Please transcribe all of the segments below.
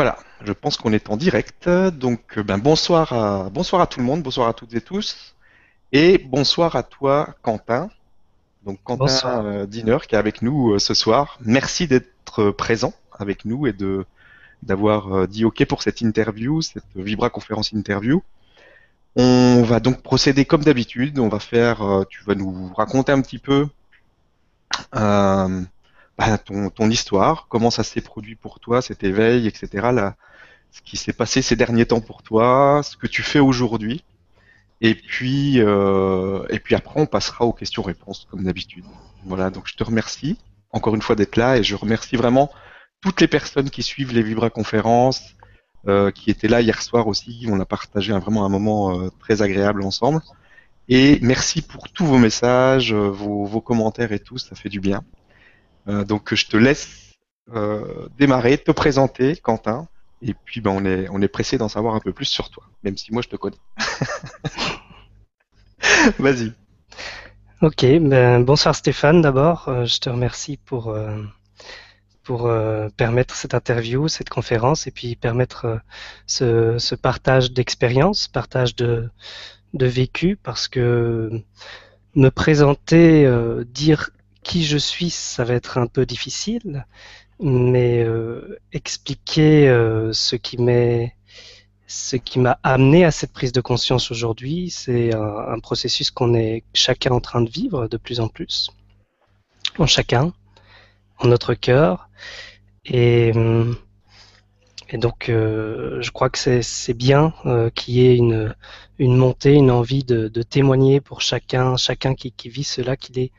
Voilà, je pense qu'on est en direct. Donc, euh, ben, bonsoir à, bonsoir à tout le monde, bonsoir à toutes et tous. Et bonsoir à toi, Quentin. Donc, Quentin euh, Diner qui est avec nous euh, ce soir. Merci d'être présent avec nous et de d'avoir dit OK pour cette interview, cette Vibra conférence interview. On va donc procéder comme d'habitude. On va faire, tu vas nous raconter un petit peu bah, ton, histoire, comment ça s'est produit pour toi, cet éveil, etc. Là, ce qui s'est passé ces derniers temps pour toi, ce que tu fais aujourd'hui. Et puis, euh, et puis après, on passera aux questions-réponses, comme d'habitude. Voilà, donc je te remercie encore une fois d'être là et je remercie vraiment toutes les personnes qui suivent les Vibra conférences, euh, qui étaient là hier soir aussi. On a partagé un, vraiment un moment euh, très agréable ensemble. Et merci pour tous vos messages, vos, vos commentaires et tout, ça fait du bien. Euh, donc je te laisse euh, démarrer, te présenter, Quentin. Et puis ben, on est on est pressé d'en savoir un peu plus sur toi, même si moi je te connais. Vas-y. Ok, ben, bonsoir Stéphane d'abord. Euh, je te remercie pour, pour permettre cette interview, cette conférence et puis permettre ce, ce, partage d'expérience, partage de, de vécu parce que me présenter, dire qui je suis, ça va être un peu difficile, mais euh, expliquer euh, ce qui m'est ce qui m'a amené à cette prise de conscience aujourd'hui, c'est un, processus qu'on est chacun en train de vivre de plus en plus, en chacun, en notre cœur. Et, et donc, euh, je crois que c'est bien qu'il y ait une, une montée, une envie de, de témoigner pour chacun, chacun qui, qui vit cela, qu'il est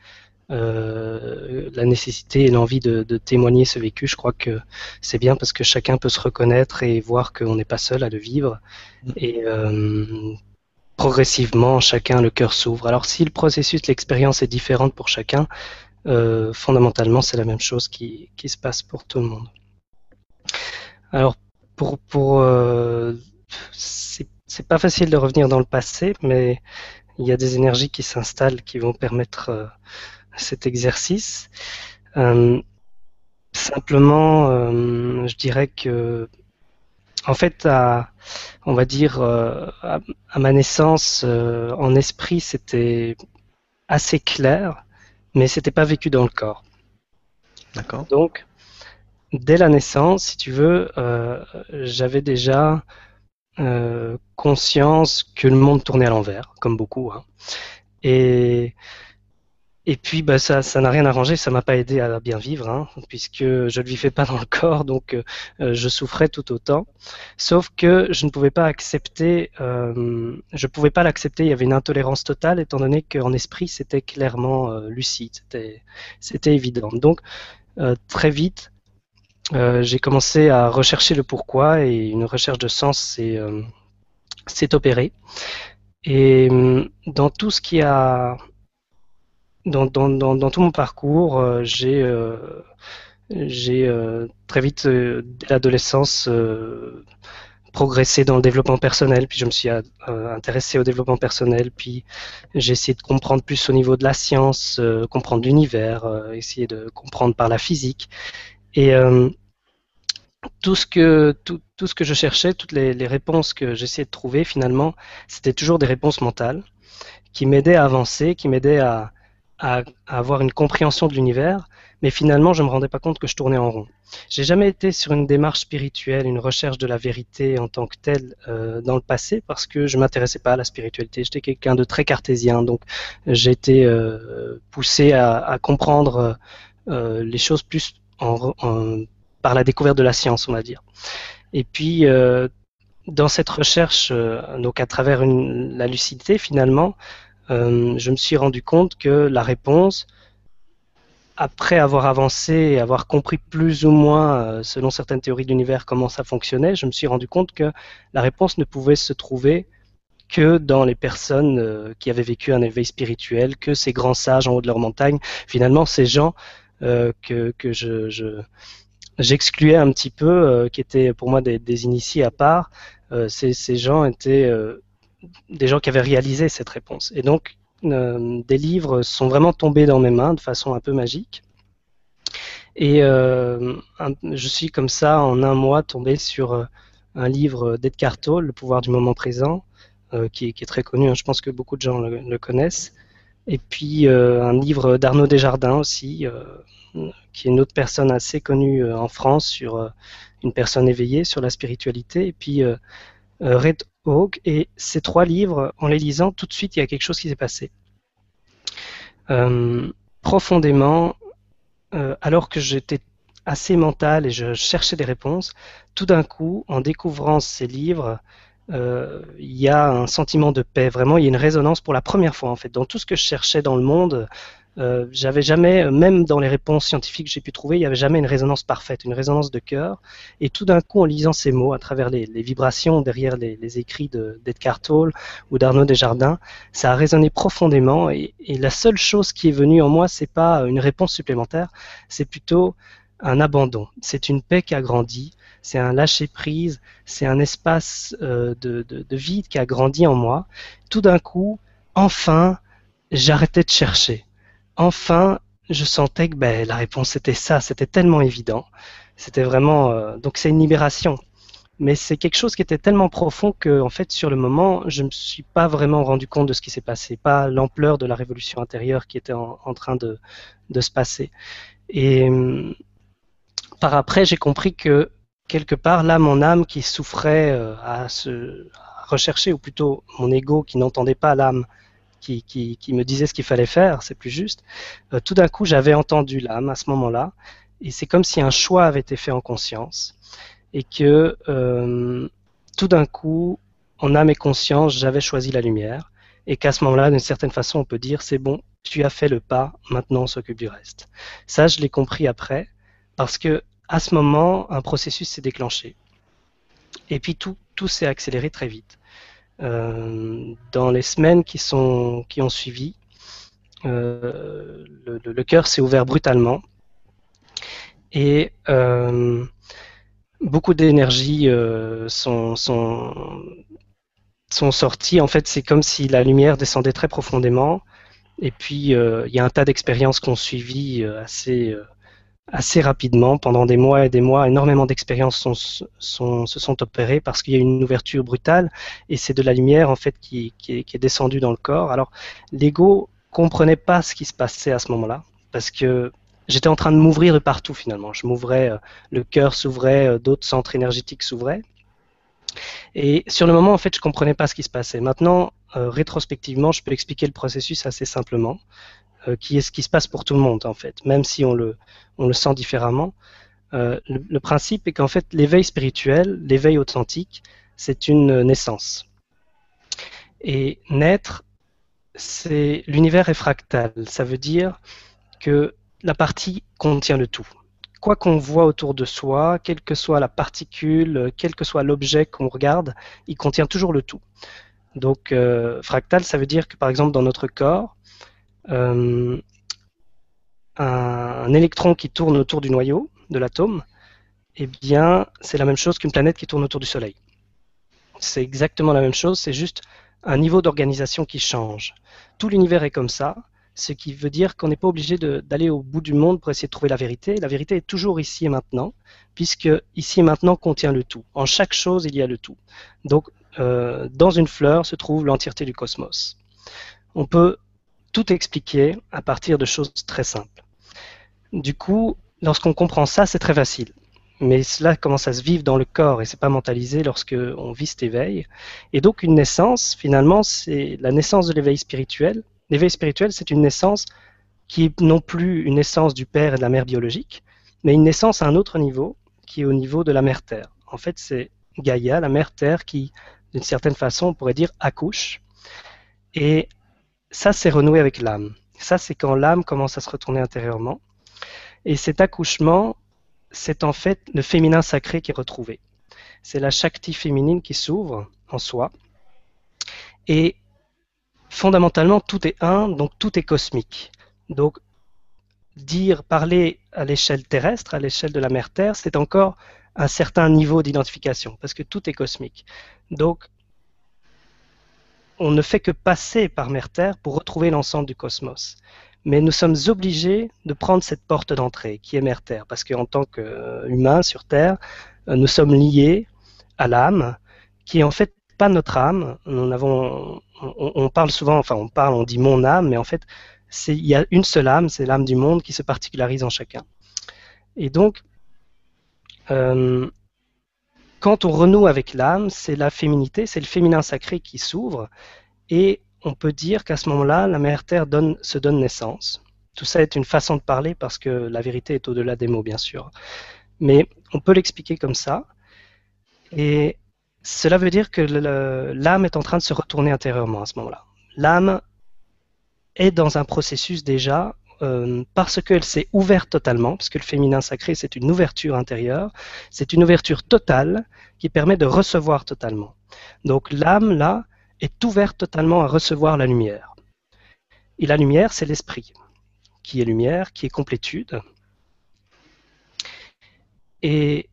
euh, la nécessité et l'envie de, témoigner ce vécu, je crois que c'est bien parce que chacun peut se reconnaître et voir qu'on n'est pas seul à le vivre. Mm. Et euh, progressivement, chacun, le cœur s'ouvre. Alors si le processus, l'expérience est différente pour chacun, euh, fondamentalement, c'est la même chose qui, se passe pour tout le monde. Alors, pour, pour c'est pas facile de revenir dans le passé, mais il y a des énergies qui s'installent qui vont permettre cet exercice. Euh, simplement, euh, je dirais que, en fait, à, on va dire, euh, à, ma naissance, en esprit, c'était assez clair, mais c'était pas vécu dans le corps. D'accord. Donc, dès la naissance, si tu veux, j'avais déjà conscience que le monde tournait à l'envers, comme beaucoup. Hein. Et et puis, bah, ça, ça n'a rien arrangé, ça m'a pas aidé à bien vivre, hein, puisque je ne vivais pas dans le corps, donc euh, euh, je souffrais tout autant. Sauf que je ne pouvais pas accepter, euh, je pouvais pas l'accepter. Il y avait une intolérance totale, étant donné qu'en esprit c'était clairement euh, lucide, c'était, évident. Donc très vite, j'ai commencé à rechercher le pourquoi et une recherche de sens s'est opérée. Et dans tout ce qui a dans, tout mon parcours, euh, j'ai euh, euh, très vite, dès l'adolescence, progressé dans le développement personnel, puis je me suis intéressé au développement personnel, puis j'ai essayé de comprendre plus au niveau de la science, comprendre l'univers, essayer de comprendre par la physique. Et tout ce que tout, ce que je cherchais, toutes les, les réponses que j'essayais de trouver, finalement, c'était toujours des réponses mentales qui m'aidaient à avancer, qui m'aidaient à, à, avoir une compréhension de l'univers, mais finalement, je ne me rendais pas compte que je tournais en rond. J'ai jamais été sur une démarche spirituelle, une recherche de la vérité en tant que telle euh, dans le passé, parce que je m'intéressais pas à la spiritualité. J'étais quelqu'un de très cartésien, donc j'ai été euh, poussé à, à comprendre euh, les choses plus en, en, par la découverte de la science, on va dire. Et puis, euh, dans cette recherche, euh, donc à travers une, la lucidité, finalement, euh, je me suis rendu compte que la réponse, après avoir avancé et avoir compris plus ou moins, euh, selon certaines théories de l'univers, comment ça fonctionnait, je me suis rendu compte que la réponse ne pouvait se trouver que dans les personnes euh, qui avaient vécu un éveil spirituel, que ces grands sages en haut de leur montagne. Finalement, ces gens que, que je, j'excluais un petit peu, qui étaient pour moi des, initiés à part, ces, gens étaient des gens qui avaient réalisé cette réponse. Et donc, euh, des livres sont vraiment tombés dans mes mains de façon un peu magique. Et je suis comme ça, en un mois, tombé sur un livre d'Edgar Tolle, Le pouvoir du moment présent, qui, est très connu, hein. je pense que beaucoup de gens le, connaissent. Et puis un livre d'Arnaud Desjardins aussi, qui est une autre personne assez connue en France sur une personne éveillée, sur la spiritualité. Et puis Red Hawk. Et ces trois livres, en les lisant, tout de suite, il y a quelque chose qui s'est passé. Euh, profondément, euh, alors que j'étais assez mental et je cherchais des réponses, tout d'un coup, en découvrant ces livres, euh, il y a un sentiment de paix. Vraiment, il y a une résonance pour la première fois, en fait. Dans tout ce que je cherchais dans le monde, euh, j'avais jamais, même dans les réponses scientifiques que j'ai pu trouver, il n'y avait jamais une résonance parfaite, une résonance de cœur. Et tout d'un coup, en lisant ces mots, à travers les, vibrations derrière les, écrits d'Edgar Tolle ou d'Arnaud Desjardins, ça a résonné profondément. Et, la seule chose qui est venue en moi, c'est pas une réponse supplémentaire, c'est plutôt un abandon. C'est une paix qui a grandi, c'est un lâcher prise, c'est un espace euh, de, de vide qui a grandi en moi. Tout d'un coup, enfin, j'arrêtais de chercher enfin, je sentais que ben, la réponse était ça, c'était tellement évident. C'était vraiment. Euh, donc, c'est une libération. Mais c'est quelque chose qui était tellement profond que, en fait, sur le moment, je ne me suis pas vraiment rendu compte de ce qui s'est passé, pas l'ampleur de la révolution intérieure qui était en, train de, se passer. Et par après, j'ai compris que quelque part, là, mon âme qui souffrait euh, à se rechercher, ou plutôt mon ego qui n'entendait pas l'âme qui, me disait ce qu'il fallait faire, c'est plus juste. Euh, tout d'un coup, j'avais entendu l'âme à ce moment-là, et c'est comme si un choix avait été fait en conscience, et que euh, tout d'un coup, en âme et conscience, j'avais choisi la lumière, et qu'à ce moment-là, d'une certaine façon, on peut dire c'est bon, tu as fait le pas, maintenant on s'occupe du reste. Ça, je l'ai compris après, parce que à ce moment, un processus s'est déclenché. Et puis tout, tout s'est accéléré très vite. Euh, dans les semaines qui, sont, qui ont suivi, euh, le, cœur s'est ouvert brutalement et euh, beaucoup d'énergie sont, sont, sont sorties. En fait, c'est comme si la lumière descendait très profondément. Et puis, il y a un tas d'expériences qui ont suivi assez, assez rapidement, pendant des mois et des mois, énormément d'expériences se sont opérées parce qu'il y a une ouverture brutale et c'est de la lumière en fait qui, est, descendue dans le corps. Alors l'ego comprenait pas ce qui se passait à ce moment-là parce que j'étais en train de m'ouvrir de partout finalement. Je m'ouvrais, euh, le cœur s'ouvrait, euh, d'autres centres énergétiques s'ouvraient. Et sur le moment, en fait, je comprenais pas ce qui se passait. Maintenant, euh, rétrospectivement, je peux expliquer le processus assez simplement. Euh, qui est ce qui se passe pour tout le monde en fait, même si on le, sent différemment. Euh, le, principe est qu'en fait l'éveil spirituel, l'éveil authentique, c'est une naissance. Et naître, c'est l'univers est fractal. Ça veut dire que la partie contient le tout. Quoi qu'on voit autour de soi, quelle que soit la particule, quel que soit l'objet qu'on regarde, il contient toujours le tout. Donc euh, fractal, ça veut dire que par exemple dans notre corps, euh, un, électron qui tourne autour du noyau de l'atome, eh bien, c'est la même chose qu'une planète qui tourne autour du Soleil. C'est exactement la même chose, c'est juste un niveau d'organisation qui change. Tout l'univers est comme ça, ce qui veut dire qu'on n'est pas obligé d'aller au bout du monde pour essayer de trouver la vérité. La vérité est toujours ici et maintenant, puisque ici et maintenant contient le tout. En chaque chose, il y a le tout. Donc, euh, dans une fleur se trouve l'entièreté du cosmos. On peut tout expliquer à partir de choses très simples. Du coup, lorsqu'on comprend ça, c'est très facile. Mais cela commence à se vivre dans le corps et c'est pas mentalisé lorsque on vit cet éveil. Et donc une naissance, finalement, c'est la naissance de l'éveil spirituel. L'éveil spirituel, c'est une naissance qui est non plus une naissance du père et de la mère biologique, mais une naissance à un autre niveau, qui est au niveau de la mère terre. En fait, c'est Gaïa, la mère terre, qui, d'une certaine façon, on pourrait dire accouche. Et ça, c'est renouer avec l'âme. Ça, c'est quand l'âme commence à se retourner intérieurement. Et cet accouchement, c'est en fait le féminin sacré qui est retrouvé. C'est la Shakti féminine qui s'ouvre en soi. Et fondamentalement, tout est un, donc tout est cosmique. Donc, dire, parler à l'échelle terrestre, à l'échelle de la mer Terre, c'est encore un certain niveau d'identification, parce que tout est cosmique. Donc, on ne fait que passer par Mère-Terre pour retrouver l'ensemble du cosmos. mais nous sommes obligés de prendre cette porte d'entrée qui est Mère Terre, parce qu'en tant qu'humains sur Terre, euh, nous sommes liés à l'âme, qui est en fait pas notre âme. Nous avons, on, parle souvent, enfin on parle, on dit mon âme, mais en fait, il y a une seule âme, c'est l'âme du monde qui se particularise en chacun. Et donc, euh, quand on renoue avec l'âme, c'est la féminité, c'est le féminin sacré qui s'ouvre, et on peut dire qu'à ce moment-là, la mère Terre se donne naissance. Tout ça est une façon de parler parce que la vérité est au-delà des mots, bien sûr. Mais on peut l'expliquer comme ça. Et cela veut dire que l'âme est en train de se retourner intérieurement à ce moment-là. L'âme est dans un processus déjà euh, parce qu'elle s'est ouverte totalement, parce que le féminin sacré, c'est une ouverture intérieure, c'est une ouverture totale qui permet de recevoir totalement. Donc l'âme, là, est ouverte totalement à recevoir la lumière. Et la lumière, c'est l'esprit, qui est lumière, qui est complétude. Et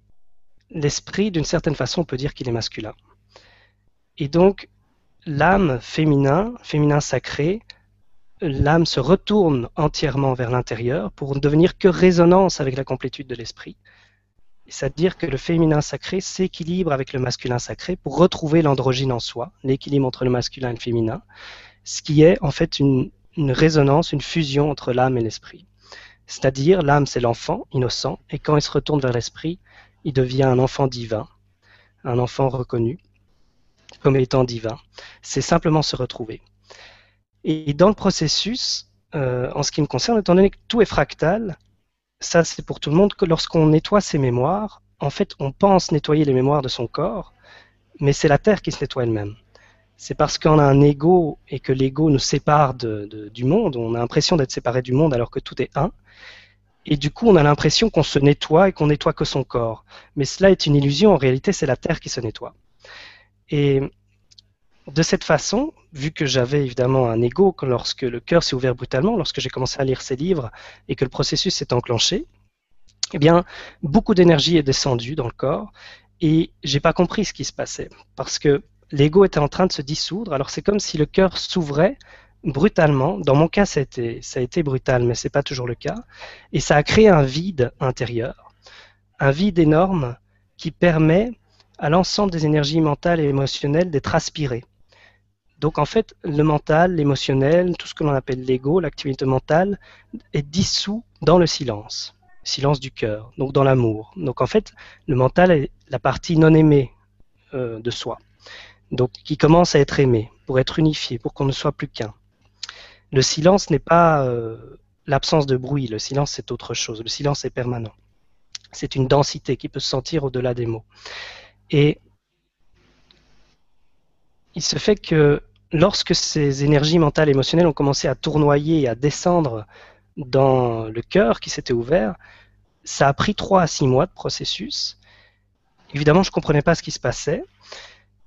l'esprit, d'une certaine façon, on peut dire qu'il est masculin. Et donc, l'âme féminin, féminin sacré, l'âme se retourne entièrement vers l'intérieur pour ne devenir que résonance avec la complétude de l'esprit. C'est-à-dire que le féminin sacré s'équilibre avec le masculin sacré pour retrouver l'androgyne en soi, l'équilibre entre le masculin et le féminin, ce qui est en fait une, résonance, une fusion entre l'âme et l'esprit. C'est-à-dire l'âme c'est l'enfant innocent et quand il se retourne vers l'esprit, il devient un enfant divin, un enfant reconnu comme étant divin. C'est simplement se retrouver. Et dans le processus, euh, en ce qui me concerne, étant donné que tout est fractal, ça c'est pour tout le monde, que lorsqu'on nettoie ses mémoires, en fait on pense nettoyer les mémoires de son corps, mais c'est la Terre qui se nettoie elle-même. C'est parce qu'on a un ego et que l'ego nous sépare du monde, on a l'impression d'être séparé du monde alors que tout est un, et du coup on a l'impression qu'on se nettoie et qu'on nettoie que son corps. Mais cela est une illusion, en réalité c'est la Terre qui se nettoie. Et de cette façon, vu que j'avais évidemment un ego lorsque le cœur s'est ouvert brutalement, lorsque j'ai commencé à lire ces livres et que le processus s'est enclenché, eh bien, beaucoup d'énergie est descendue dans le corps et j'ai pas compris ce qui se passait parce que l'ego était en train de se dissoudre. Alors c'est comme si le cœur s'ouvrait brutalement. Dans mon cas, ça a été, ça a été brutal, mais c'est pas toujours le cas. Et ça a créé un vide intérieur, un vide énorme qui permet à l'ensemble des énergies mentales et émotionnelles d'être aspirées. Donc en fait, le mental, l'émotionnel, tout ce que l'on appelle l'ego, l'activité mentale, est dissous dans le silence, silence du cœur, donc dans l'amour. Donc en fait, le mental est la partie non aimée euh, de soi, donc qui commence à être aimé, pour être unifié, pour qu'on ne soit plus qu'un. Le silence n'est pas euh, l'absence de bruit, le silence c'est autre chose, le silence est permanent. C'est une densité qui peut se sentir au-delà des mots. Et il se fait que lorsque ces énergies mentales et émotionnelles ont commencé à tournoyer et à descendre dans le cœur qui s'était ouvert, ça a pris 3 à 6 mois de processus. Évidemment, je ne comprenais pas ce qui se passait,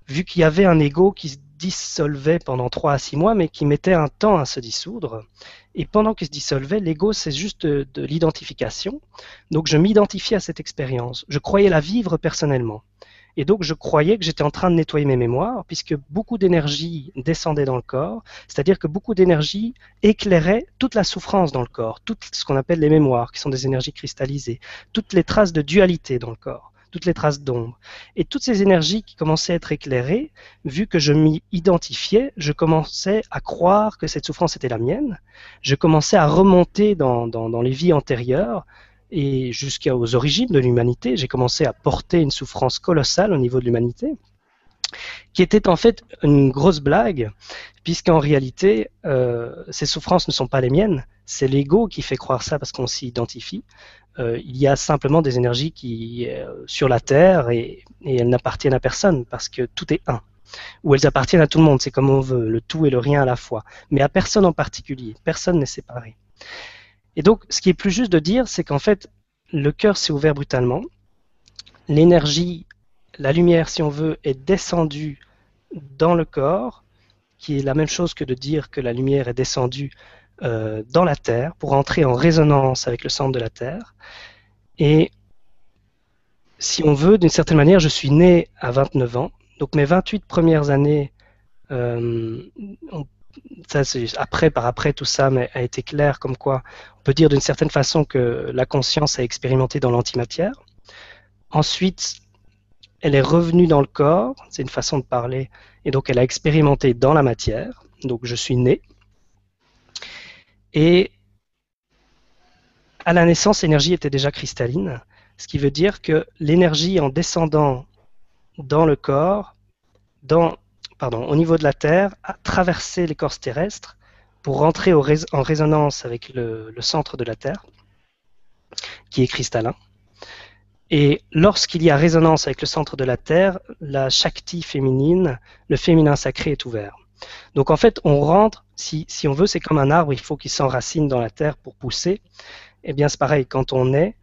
vu qu'il y avait un ego qui se dissolvait pendant 3 à 6 mois, mais qui mettait un temps à se dissoudre. Et pendant qu'il se dissolvait, l'ego, c'est juste de, de l'identification. Donc je m'identifiais à cette expérience. Je croyais la vivre personnellement. Et donc, je croyais que j'étais en train de nettoyer mes mémoires, puisque beaucoup d'énergie descendait dans le corps, c'est-à-dire que beaucoup d'énergie éclairait toute la souffrance dans le corps, tout ce qu'on appelle les mémoires, qui sont des énergies cristallisées, toutes les traces de dualité dans le corps, toutes les traces d'ombre. Et toutes ces énergies qui commençaient à être éclairées, vu que je m'y identifiais, je commençais à croire que cette souffrance était la mienne, je commençais à remonter dans, dans, dans les vies antérieures, et jusqu'aux origines de l'humanité, j'ai commencé à porter une souffrance colossale au niveau de l'humanité, qui était en fait une grosse blague, puisqu'en réalité, euh, ces souffrances ne sont pas les miennes, c'est l'ego qui fait croire ça parce qu'on s'y identifie. Euh, il y a simplement des énergies qui euh, sur la Terre et, et elles n'appartiennent à personne parce que tout est un ou elles appartiennent à tout le monde, c'est comme on veut, le tout et le rien à la fois, mais à personne en particulier, personne n'est séparé. Et donc, ce qui est plus juste de dire, c'est qu'en fait, le cœur s'est ouvert brutalement, l'énergie, la lumière, si on veut, est descendue dans le corps, qui est la même chose que de dire que la lumière est descendue euh, dans la Terre pour entrer en résonance avec le centre de la Terre. Et si on veut, d'une certaine manière, je suis né à 29 ans, donc mes 28 premières années, euh, ça, après, par après, tout ça a été clair, comme quoi on peut dire d'une certaine façon que la conscience a expérimenté dans l'antimatière. Ensuite, elle est revenue dans le corps, c'est une façon de parler, et donc elle a expérimenté dans la matière. Donc je suis né. Et à la naissance, l'énergie était déjà cristalline, ce qui veut dire que l'énergie en descendant dans le corps, dans, au niveau de la Terre, a traversé l'écorce terrestre pour rentrer en résonance avec le, centre de la Terre, qui est cristallin. Et lorsqu'il y a résonance avec le centre de la Terre, la Shakti féminine, le féminin sacré est ouvert. Donc en fait, on rentre, si, si on veut, c'est comme un arbre, il faut qu'il s'enracine dans la terre pour pousser. Eh bien, c'est pareil, quand on est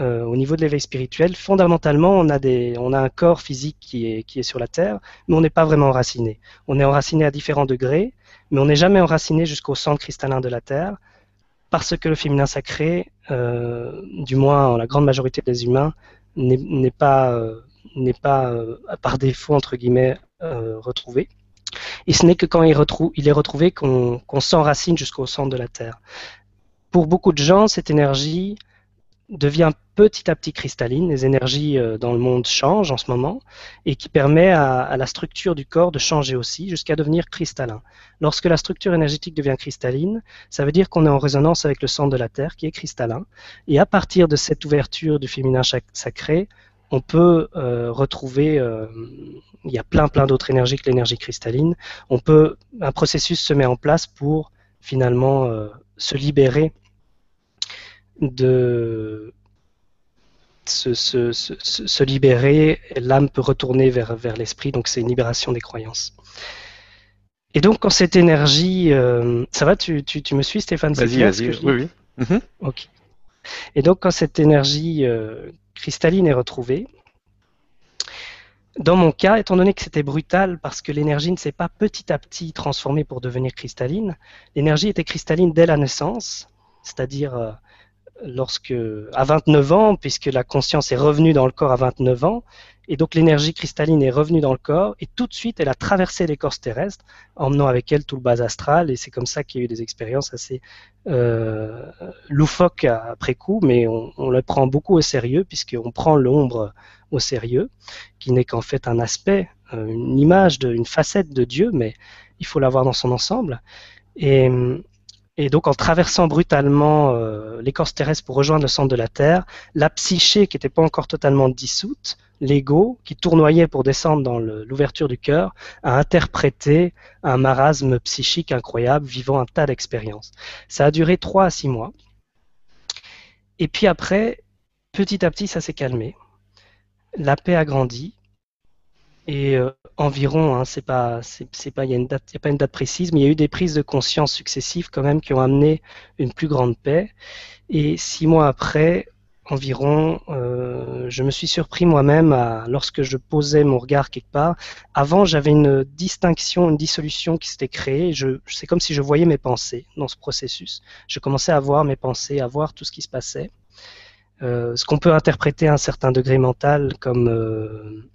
euh, au niveau de l'éveil spirituel, fondamentalement, on a, un corps physique qui est, sur la terre, mais on n'est pas vraiment enraciné. On est enraciné à différents degrés, mais on n'est jamais enraciné jusqu'au centre cristallin de la terre, parce que le féminin sacré, euh, du moins la grande majorité des humains, n'est pas, euh, par défaut, entre guillemets, retrouvé. Et ce n'est que quand il est retrouvé qu'on s'enracine jusqu'au centre de la Terre. Pour beaucoup de gens, cette énergie devient petit à petit cristalline, les énergies euh, dans le monde changent en ce moment, et qui permet à, la structure du corps de changer aussi jusqu'à devenir cristallin. Lorsque la structure énergétique devient cristalline, ça veut dire qu'on est en résonance avec le centre de la Terre qui est cristallin, et à partir de cette ouverture du féminin sacré, on peut euh, retrouver, euh, il y a plein plein d'autres énergies que l'énergie cristalline, on peut, un processus se met en place pour finalement se libérer de se, se, se, libérer, l'âme peut retourner vers, vers l'esprit, donc c'est une libération des croyances. Et donc quand cette énergie, ça va, tu, tu, tu, me suis Stéphane Vas-y, vas-y, oui, oui. Mhm. Ok. Et donc quand cette énergie cristalline est retrouvée. Dans mon cas, étant donné que c'était brutal parce que l'énergie ne s'est pas petit à petit transformée pour devenir cristalline, l'énergie était cristalline dès la naissance, c'est-à-dire euh, lorsque, à 29 ans, puisque la conscience est revenue dans le corps à 29 ans, et donc l'énergie cristalline est revenue dans le corps et tout de suite elle a traversé l'écorce terrestre, emmenant avec elle tout le bas astral. Et c'est comme ça qu'il y a eu des expériences assez euh, loufoques après coup, mais on, on, le prend beaucoup au sérieux puisqu'on prend l'ombre au sérieux, qui n'est qu'en fait un aspect, euh, une image, de, une facette de Dieu, mais il faut l'avoir dans son ensemble. Et, et donc en traversant brutalement euh, l'écorce terrestre pour rejoindre le centre de la Terre, la psyché qui n'était pas encore totalement dissoute, l'ego qui tournoyait pour descendre dans l'ouverture du cœur, a interprété un marasme psychique incroyable, vivant un tas d'expériences. Ça a duré trois à six mois. Et puis après, petit à petit, ça s'est calmé. La paix a grandi. Et euh, environ, hein, c'est pas, c'est, pas, il y a a pas une date précise, mais il y a eu des prises de conscience successives quand même qui ont amené une plus grande paix. Et six mois après, environ, euh, je me suis surpris moi-même lorsque je posais mon regard quelque part. Avant, j'avais une distinction, une dissolution qui s'était créée. Je, c'est comme si je voyais mes pensées dans ce processus. Je commençais à voir mes pensées, à voir tout ce qui se passait. Euh, ce qu'on peut interpréter à un certain degré mental comme euh,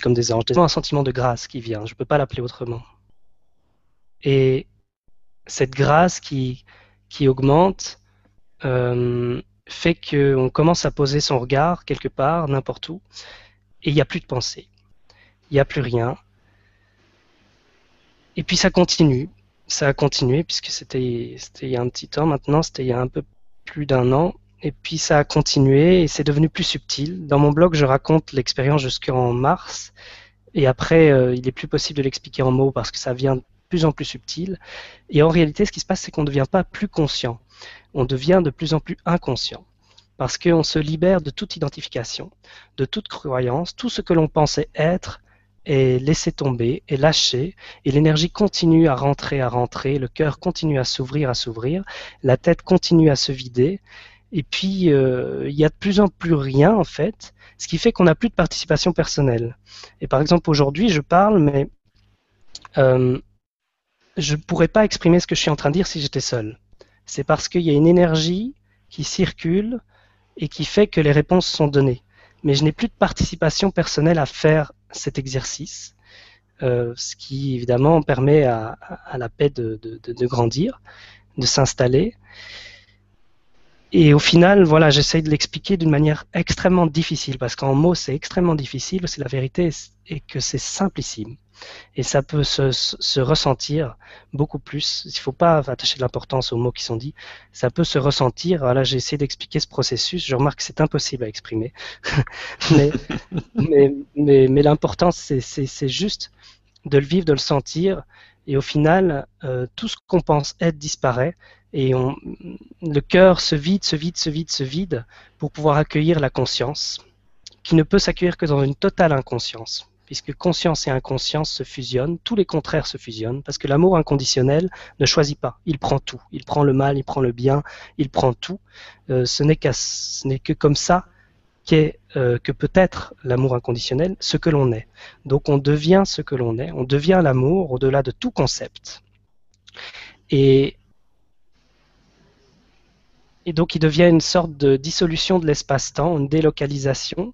comme des anges. Un sentiment de grâce qui vient, je ne peux pas l'appeler autrement. Et cette grâce qui, qui augmente euh, fait qu'on commence à poser son regard quelque part, n'importe où, et il n'y a plus de pensée. Il n'y a plus rien. Et puis ça continue. Ça a continué puisque c'était il y a un petit temps maintenant, c'était il y a un peu plus d'un an. Et puis ça a continué et c'est devenu plus subtil. Dans mon blog, je raconte l'expérience jusqu'en mars. Et après, euh, il est plus possible de l'expliquer en mots parce que ça vient de plus en plus subtil. Et en réalité, ce qui se passe, c'est qu'on ne devient pas plus conscient. On devient de plus en plus inconscient. Parce qu'on se libère de toute identification, de toute croyance, tout ce que l'on pensait être est laissé tomber, est lâché, et l'énergie continue à rentrer, à rentrer, le cœur continue à s'ouvrir, à s'ouvrir, la tête continue à se vider, et puis, euh, il y a de plus en plus rien, en fait, ce qui fait qu'on n'a plus de participation personnelle. Et par exemple, aujourd'hui, je parle, mais euh, je ne pourrais pas exprimer ce que je suis en train de dire si j'étais seul. C'est parce qu'il y a une énergie qui circule et qui fait que les réponses sont données. Mais je n'ai plus de participation personnelle à faire cet exercice, euh, ce qui évidemment permet à, la paix de grandir, de s'installer. Et au final, voilà, j'essaye de l'expliquer d'une manière extrêmement difficile, parce qu'en mots, c'est extrêmement difficile, c'est la vérité, et que c'est simplissime. Et ça peut se, se ressentir beaucoup plus. Il ne faut pas attacher de l'importance aux mots qui sont dits. Ça peut se ressentir. Voilà, j'ai essayé d'expliquer ce processus. Je remarque que c'est impossible à exprimer. mais, mais, mais, mais l'important, c'est juste de le vivre, de le sentir. Et au final, euh, tout ce qu'on pense être disparaît et on, le cœur se vide, se vide, se vide, se vide pour pouvoir accueillir la conscience, qui ne peut s'accueillir que dans une totale inconscience, puisque conscience et inconscience se fusionnent, tous les contraires se fusionnent, parce que l'amour inconditionnel ne choisit pas, il prend tout, il prend le mal, il prend le bien, il prend tout. Euh, ce n'est que comme ça qu'est euh, que peut être l'amour inconditionnel, ce que l'on est. Donc on devient ce que l'on est, on devient l'amour au-delà de tout concept. Et et donc il devient une sorte de dissolution de l'espace-temps, une délocalisation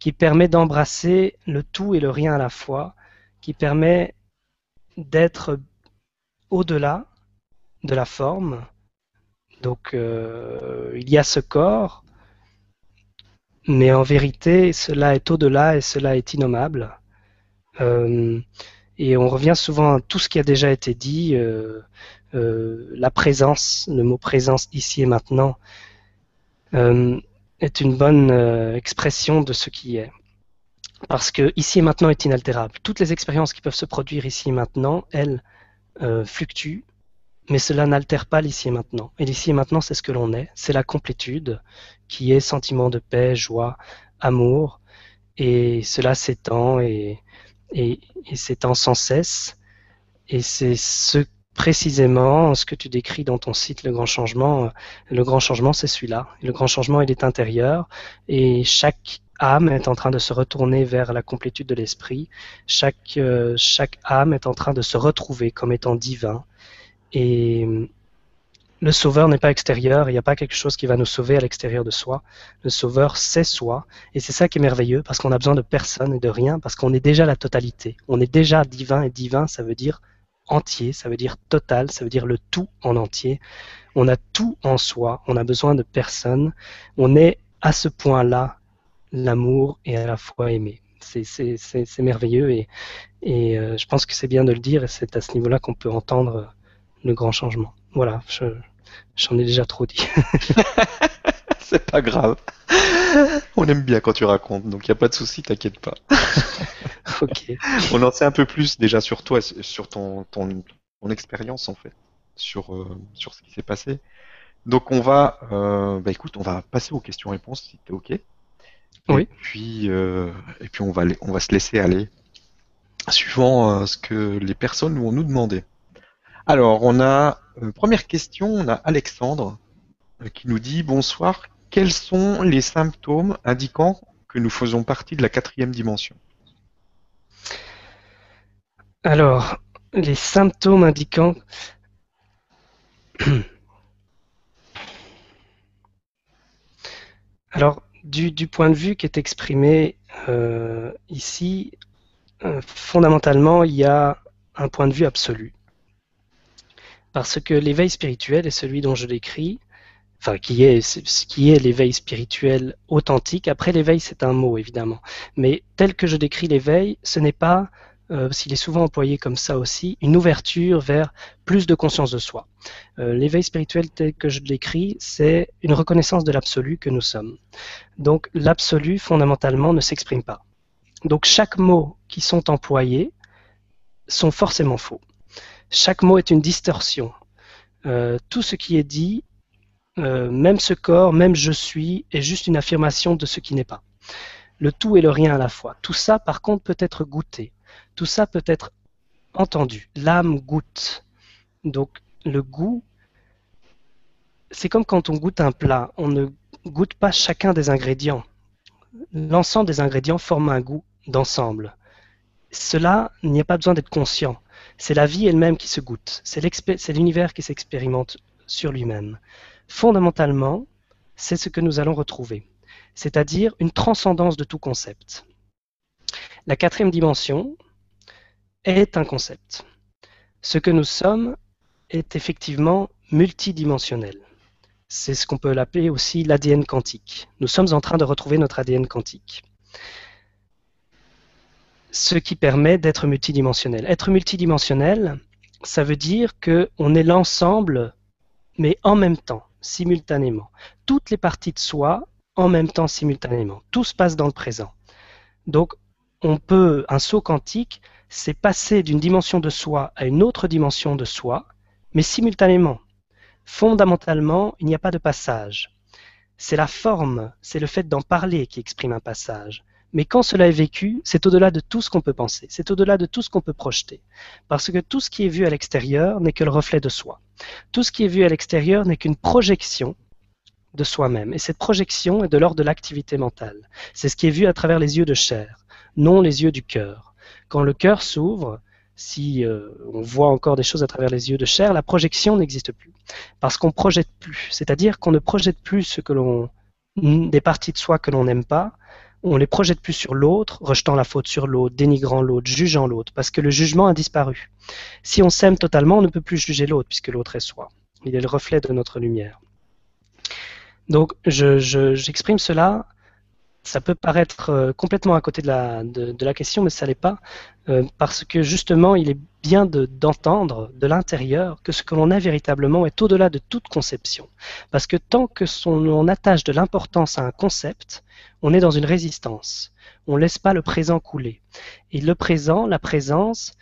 qui permet d'embrasser le tout et le rien à la fois, qui permet d'être au-delà de la forme. Donc euh, il y a ce corps, mais en vérité cela est au-delà et cela est innommable. Euh, et on revient souvent à tout ce qui a déjà été dit. Euh, euh, la présence, le mot présence ici et maintenant, euh, est une bonne euh, expression de ce qui est. Parce que ici et maintenant est inaltérable. Toutes les expériences qui peuvent se produire ici et maintenant, elles fluctuent, mais cela n'altère pas l'ici et maintenant. Et l'ici et maintenant, c'est ce que l'on est. C'est la complétude qui est sentiment de paix, joie, amour. Et cela s'étend et, et, s'étend sans cesse. Et c'est ce précisément ce que tu décris dans ton site, le grand changement. Le grand changement, c'est celui-là. Le grand changement, il est intérieur et chaque âme est en train de se retourner vers la complétude de l'esprit. Chaque, euh, chaque âme est en train de se retrouver comme étant divin. Et le sauveur n'est pas extérieur, il n'y a pas quelque chose qui va nous sauver à l'extérieur de soi. Le sauveur, c'est soi. Et c'est ça qui est merveilleux, parce qu'on a besoin de personne et de rien, parce qu'on est déjà la totalité. On est déjà divin, et divin, ça veut dire entier, ça veut dire total, ça veut dire le tout en entier. On a tout en soi, on a besoin de personne. On est à ce point-là l'amour et à la fois aimé. C'est merveilleux et, et euh, je pense que c'est bien de le dire et c'est à ce niveau-là qu'on peut entendre le grand changement. Voilà, j'en ai déjà trop dit. c'est pas grave. On aime bien quand tu racontes, donc il n'y a pas de souci, t'inquiète pas. ok. On en sait un peu plus déjà sur toi, sur ton, ton, expérience en fait, sur, euh, sur ce qui s'est passé. Donc on va, euh, bah écoute, on va passer aux questions-réponses si t'es ok. Oui. Et puis, euh, et puis on va, on va se laisser aller, suivant ce que les personnes vont nous demander. Alors on a première question, on a Alexandre qui nous dit bonsoir. Quels sont les symptômes indiquant que nous faisons partie de la quatrième dimension? Alors, les symptômes indiquant Alors, du, point de vue qui est exprimé euh, ici, euh, fondamentalement, il y a un point de vue absolu. Parce que l'éveil spirituel est celui dont je l'écris, enfin, qui est, ce qui est l'éveil spirituel authentique. Après, l'éveil, c'est un mot, évidemment. Mais tel que je décris l'éveil, ce n'est pas euh, qu'il est souvent employé comme ça aussi, une ouverture vers plus de conscience de soi. Euh, l'éveil spirituel tel que je l'écris, c'est une reconnaissance de l'absolu que nous sommes. Donc l'absolu, fondamentalement, ne s'exprime pas. Donc chaque mot qui sont employés sont forcément faux. Chaque mot est une distorsion. Euh, tout ce qui est dit, même ce corps, même je suis, est juste une affirmation de ce qui n'est pas. Le tout et le rien à la fois. Tout ça, par contre, peut être goûté. Tout ça peut être entendu. L'âme goûte. Donc le goût, c'est comme quand on goûte un plat. On ne goûte pas chacun des ingrédients. L'ensemble des ingrédients forment un goût d'ensemble. Cela, n'y a pas besoin d'être conscient. c'est la vie elle-même qui se goûte, c'est l'univers qui s'expérimente sur lui-même. Fondamentalement, c'est ce que nous allons retrouver, c'est-à-dire une transcendance de tout concept. La quatrième dimension est un concept. Ce que nous sommes est effectivement multidimensionnel. C'est ce qu'on peut l'appeler aussi l'ADN quantique. Nous sommes en train de retrouver notre ADN quantique. Ce qui permet d'être multidimensionnel. Être multidimensionnel, ça veut dire qu'on est l'ensemble, mais en même temps, simultanément. Toutes les parties de soi en même temps, simultanément. Tout se passe dans le présent. Donc, on peut, un saut quantique, c'est passer d'une dimension de soi à une autre dimension de soi, mais simultanément. Fondamentalement, il n'y a pas de passage. C'est la forme, c'est le fait d'en parler qui exprime un passage. Mais quand cela est vécu, c'est au-delà de tout ce qu'on peut penser, c'est au-delà de tout ce qu'on peut projeter. Parce que tout ce qui est vu à l'extérieur n'est que le reflet de soi. Tout ce qui est vu à l'extérieur n'est qu'une projection de soi-même. Et cette projection est de l'ordre de l'activité mentale. C'est ce qui est vu à travers les yeux de chair, non les yeux du cœur. Quand le cœur s'ouvre, si euh, on voit encore des choses à travers les yeux de chair, la projection n'existe plus. Parce qu'on projette plus. C'est-à-dire qu'on ne projette plus ce que l'on, des parties de soi que l'on n'aime pas, on les projette plus sur l'autre, rejetant la faute sur l'autre, dénigrant l'autre, jugeant l'autre, parce que le jugement a disparu. Si on s'aime totalement, on ne peut plus juger l'autre, puisque l'autre est soi. Il est le reflet de notre lumière. Donc, j'exprime cela ça peut paraître euh, complètement à côté de la, de, la question, mais ça l'est pas, euh, parce que justement, il est bien d'entendre de, l'intérieur que ce que l'on a véritablement est au-delà de toute conception. Parce que tant que son, on attache de l'importance à un concept, on est dans une résistance. On ne laisse pas le présent couler. Et le présent, la présence,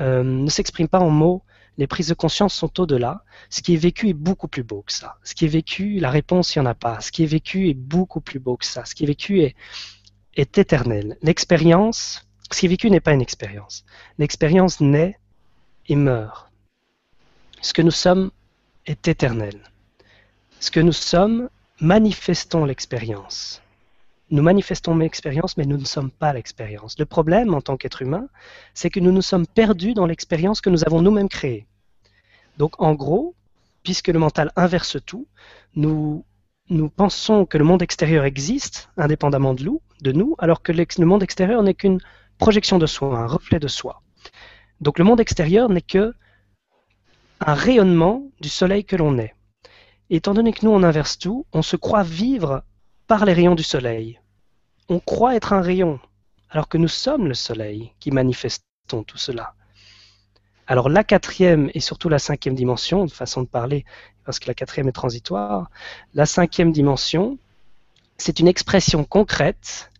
euh, ne s'exprime pas en mots, les prises de conscience sont au-delà. Ce qui est vécu est beaucoup plus beau que ça. Ce qui est vécu, la réponse, il n'y en a pas. Ce qui est vécu est beaucoup plus beau que ça. Ce qui est vécu est, éternel. L'expérience, ce qui est vécu n'est pas une expérience. L'expérience naît et meurt. Ce que nous sommes est éternel. Ce que nous sommes, manifestons l'expérience. Nous manifestons l'expérience, mais nous ne sommes pas l'expérience. Le problème en tant qu'être humain, c'est que nous nous sommes perdus dans l'expérience que nous avons nous-mêmes créée. Donc en gros, puisque le mental inverse tout, nous, pensons que le monde extérieur existe indépendamment de nous, de nous alors que le monde extérieur n'est qu'une projection de soi, un reflet de soi. Donc le monde extérieur n'est que un rayonnement du soleil que l'on est. étant donné que nous on inverse tout, on se croit vivre par les rayons du soleil. On croit être un rayon, alors que nous sommes le soleil qui manifestons tout cela. Alors la quatrième et surtout la cinquième dimension, de façon de parler, parce que la quatrième est transitoire, la cinquième dimension, c'est une expression concrète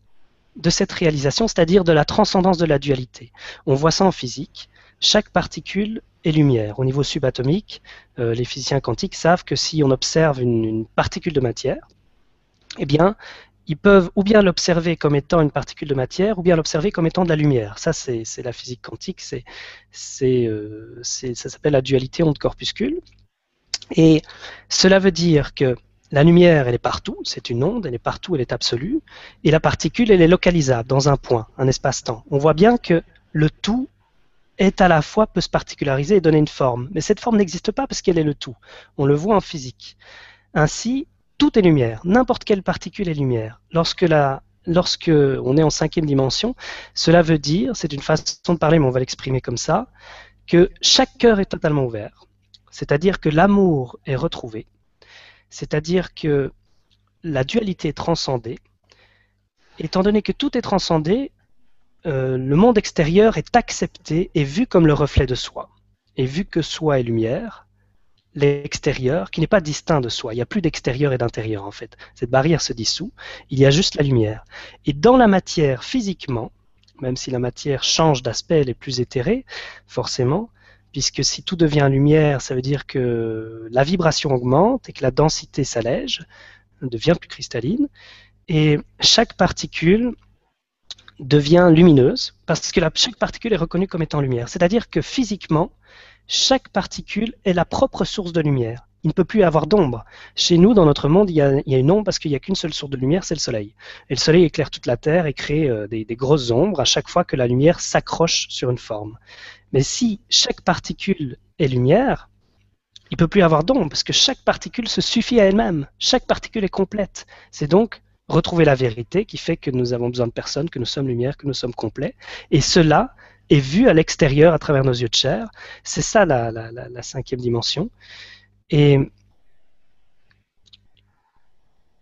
de cette réalisation, c'est-à-dire de la transcendance de la dualité. On voit ça en physique. Chaque particule est lumière. Au niveau subatomique, euh, les physiciens quantiques savent que si on observe une particule de matière, eh bien, ils peuvent ou bien l'observer comme étant une particule de matière, ou bien l'observer comme étant de la lumière. Ça, c'est la physique quantique, euh, ça s'appelle la dualité onde-corpuscule. Et cela veut dire que la lumière, elle est partout, c'est une onde, elle est partout, elle est absolue, et la particule, elle est localisable dans un point, un espace-temps. On voit bien que le tout est à la fois peut se particulariser et donner une forme, mais cette forme n'existe pas parce qu'elle est le tout. On le voit en physique. Ainsi, tout est lumière, n'importe quelle particule est lumière. Lorsque, la, on est en cinquième dimension, cela veut dire, c'est une façon de parler, mais on va l'exprimer comme ça, que chaque cœur est totalement ouvert. C'est-à-dire que l'amour est retrouvé. C'est-à-dire que la dualité est transcendée. Étant donné que tout est transcendé, euh, le monde extérieur est accepté et vu comme le reflet de soi. Et vu que soi est lumière, l'extérieur qui n'est pas distinct de soi. Il n'y a plus d'extérieur et d'intérieur en fait. Cette barrière se dissout, il y a juste la lumière. Et dans la matière, physiquement, même si la matière change d'aspect, elle est plus éthérée, forcément, puisque si tout devient lumière, ça veut dire que la vibration augmente et que la densité s'allège, devient plus cristalline, et chaque particule devient lumineuse, parce que chaque particule est reconnue comme étant lumière. C'est-à-dire que physiquement, chaque particule est la propre source de lumière. Il ne peut plus y avoir d'ombre. Chez nous, dans notre monde, il y a, une ombre parce qu'il n'y a qu'une seule source de lumière, c'est le Soleil. Et le Soleil éclaire toute la Terre et crée euh, des, grosses ombres à chaque fois que la lumière s'accroche sur une forme. Mais si chaque particule est lumière, il peut plus avoir d'ombre parce que chaque particule se suffit à elle-même. Chaque particule est complète. C'est donc retrouver la vérité qui fait que nous avons besoin de personne, que nous sommes lumière, que nous sommes complets. Et cela est vu à l'extérieur à travers nos yeux de chair. C'est ça la, la, cinquième dimension. Et,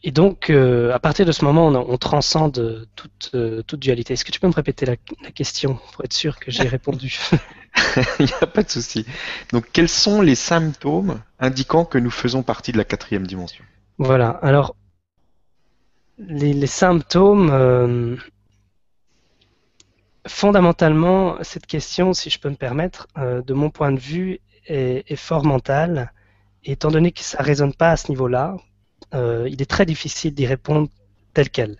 et donc, euh, à partir de ce moment, on, transcende toute, euh, toute, dualité. Est-ce que tu peux me répéter la, question pour être sûr que j'ai répondu? Il n'y a pas de souci. Donc, quels sont les symptômes indiquant que nous faisons partie de la quatrième dimension? Voilà. Alors, les, symptômes, euh, fondamentalement, cette question, si je peux me permettre, euh, de mon point de vue, est, fort mentale. étant donné que ça ne résonne pas à ce niveau-là, euh, il est très difficile d'y répondre tel quel.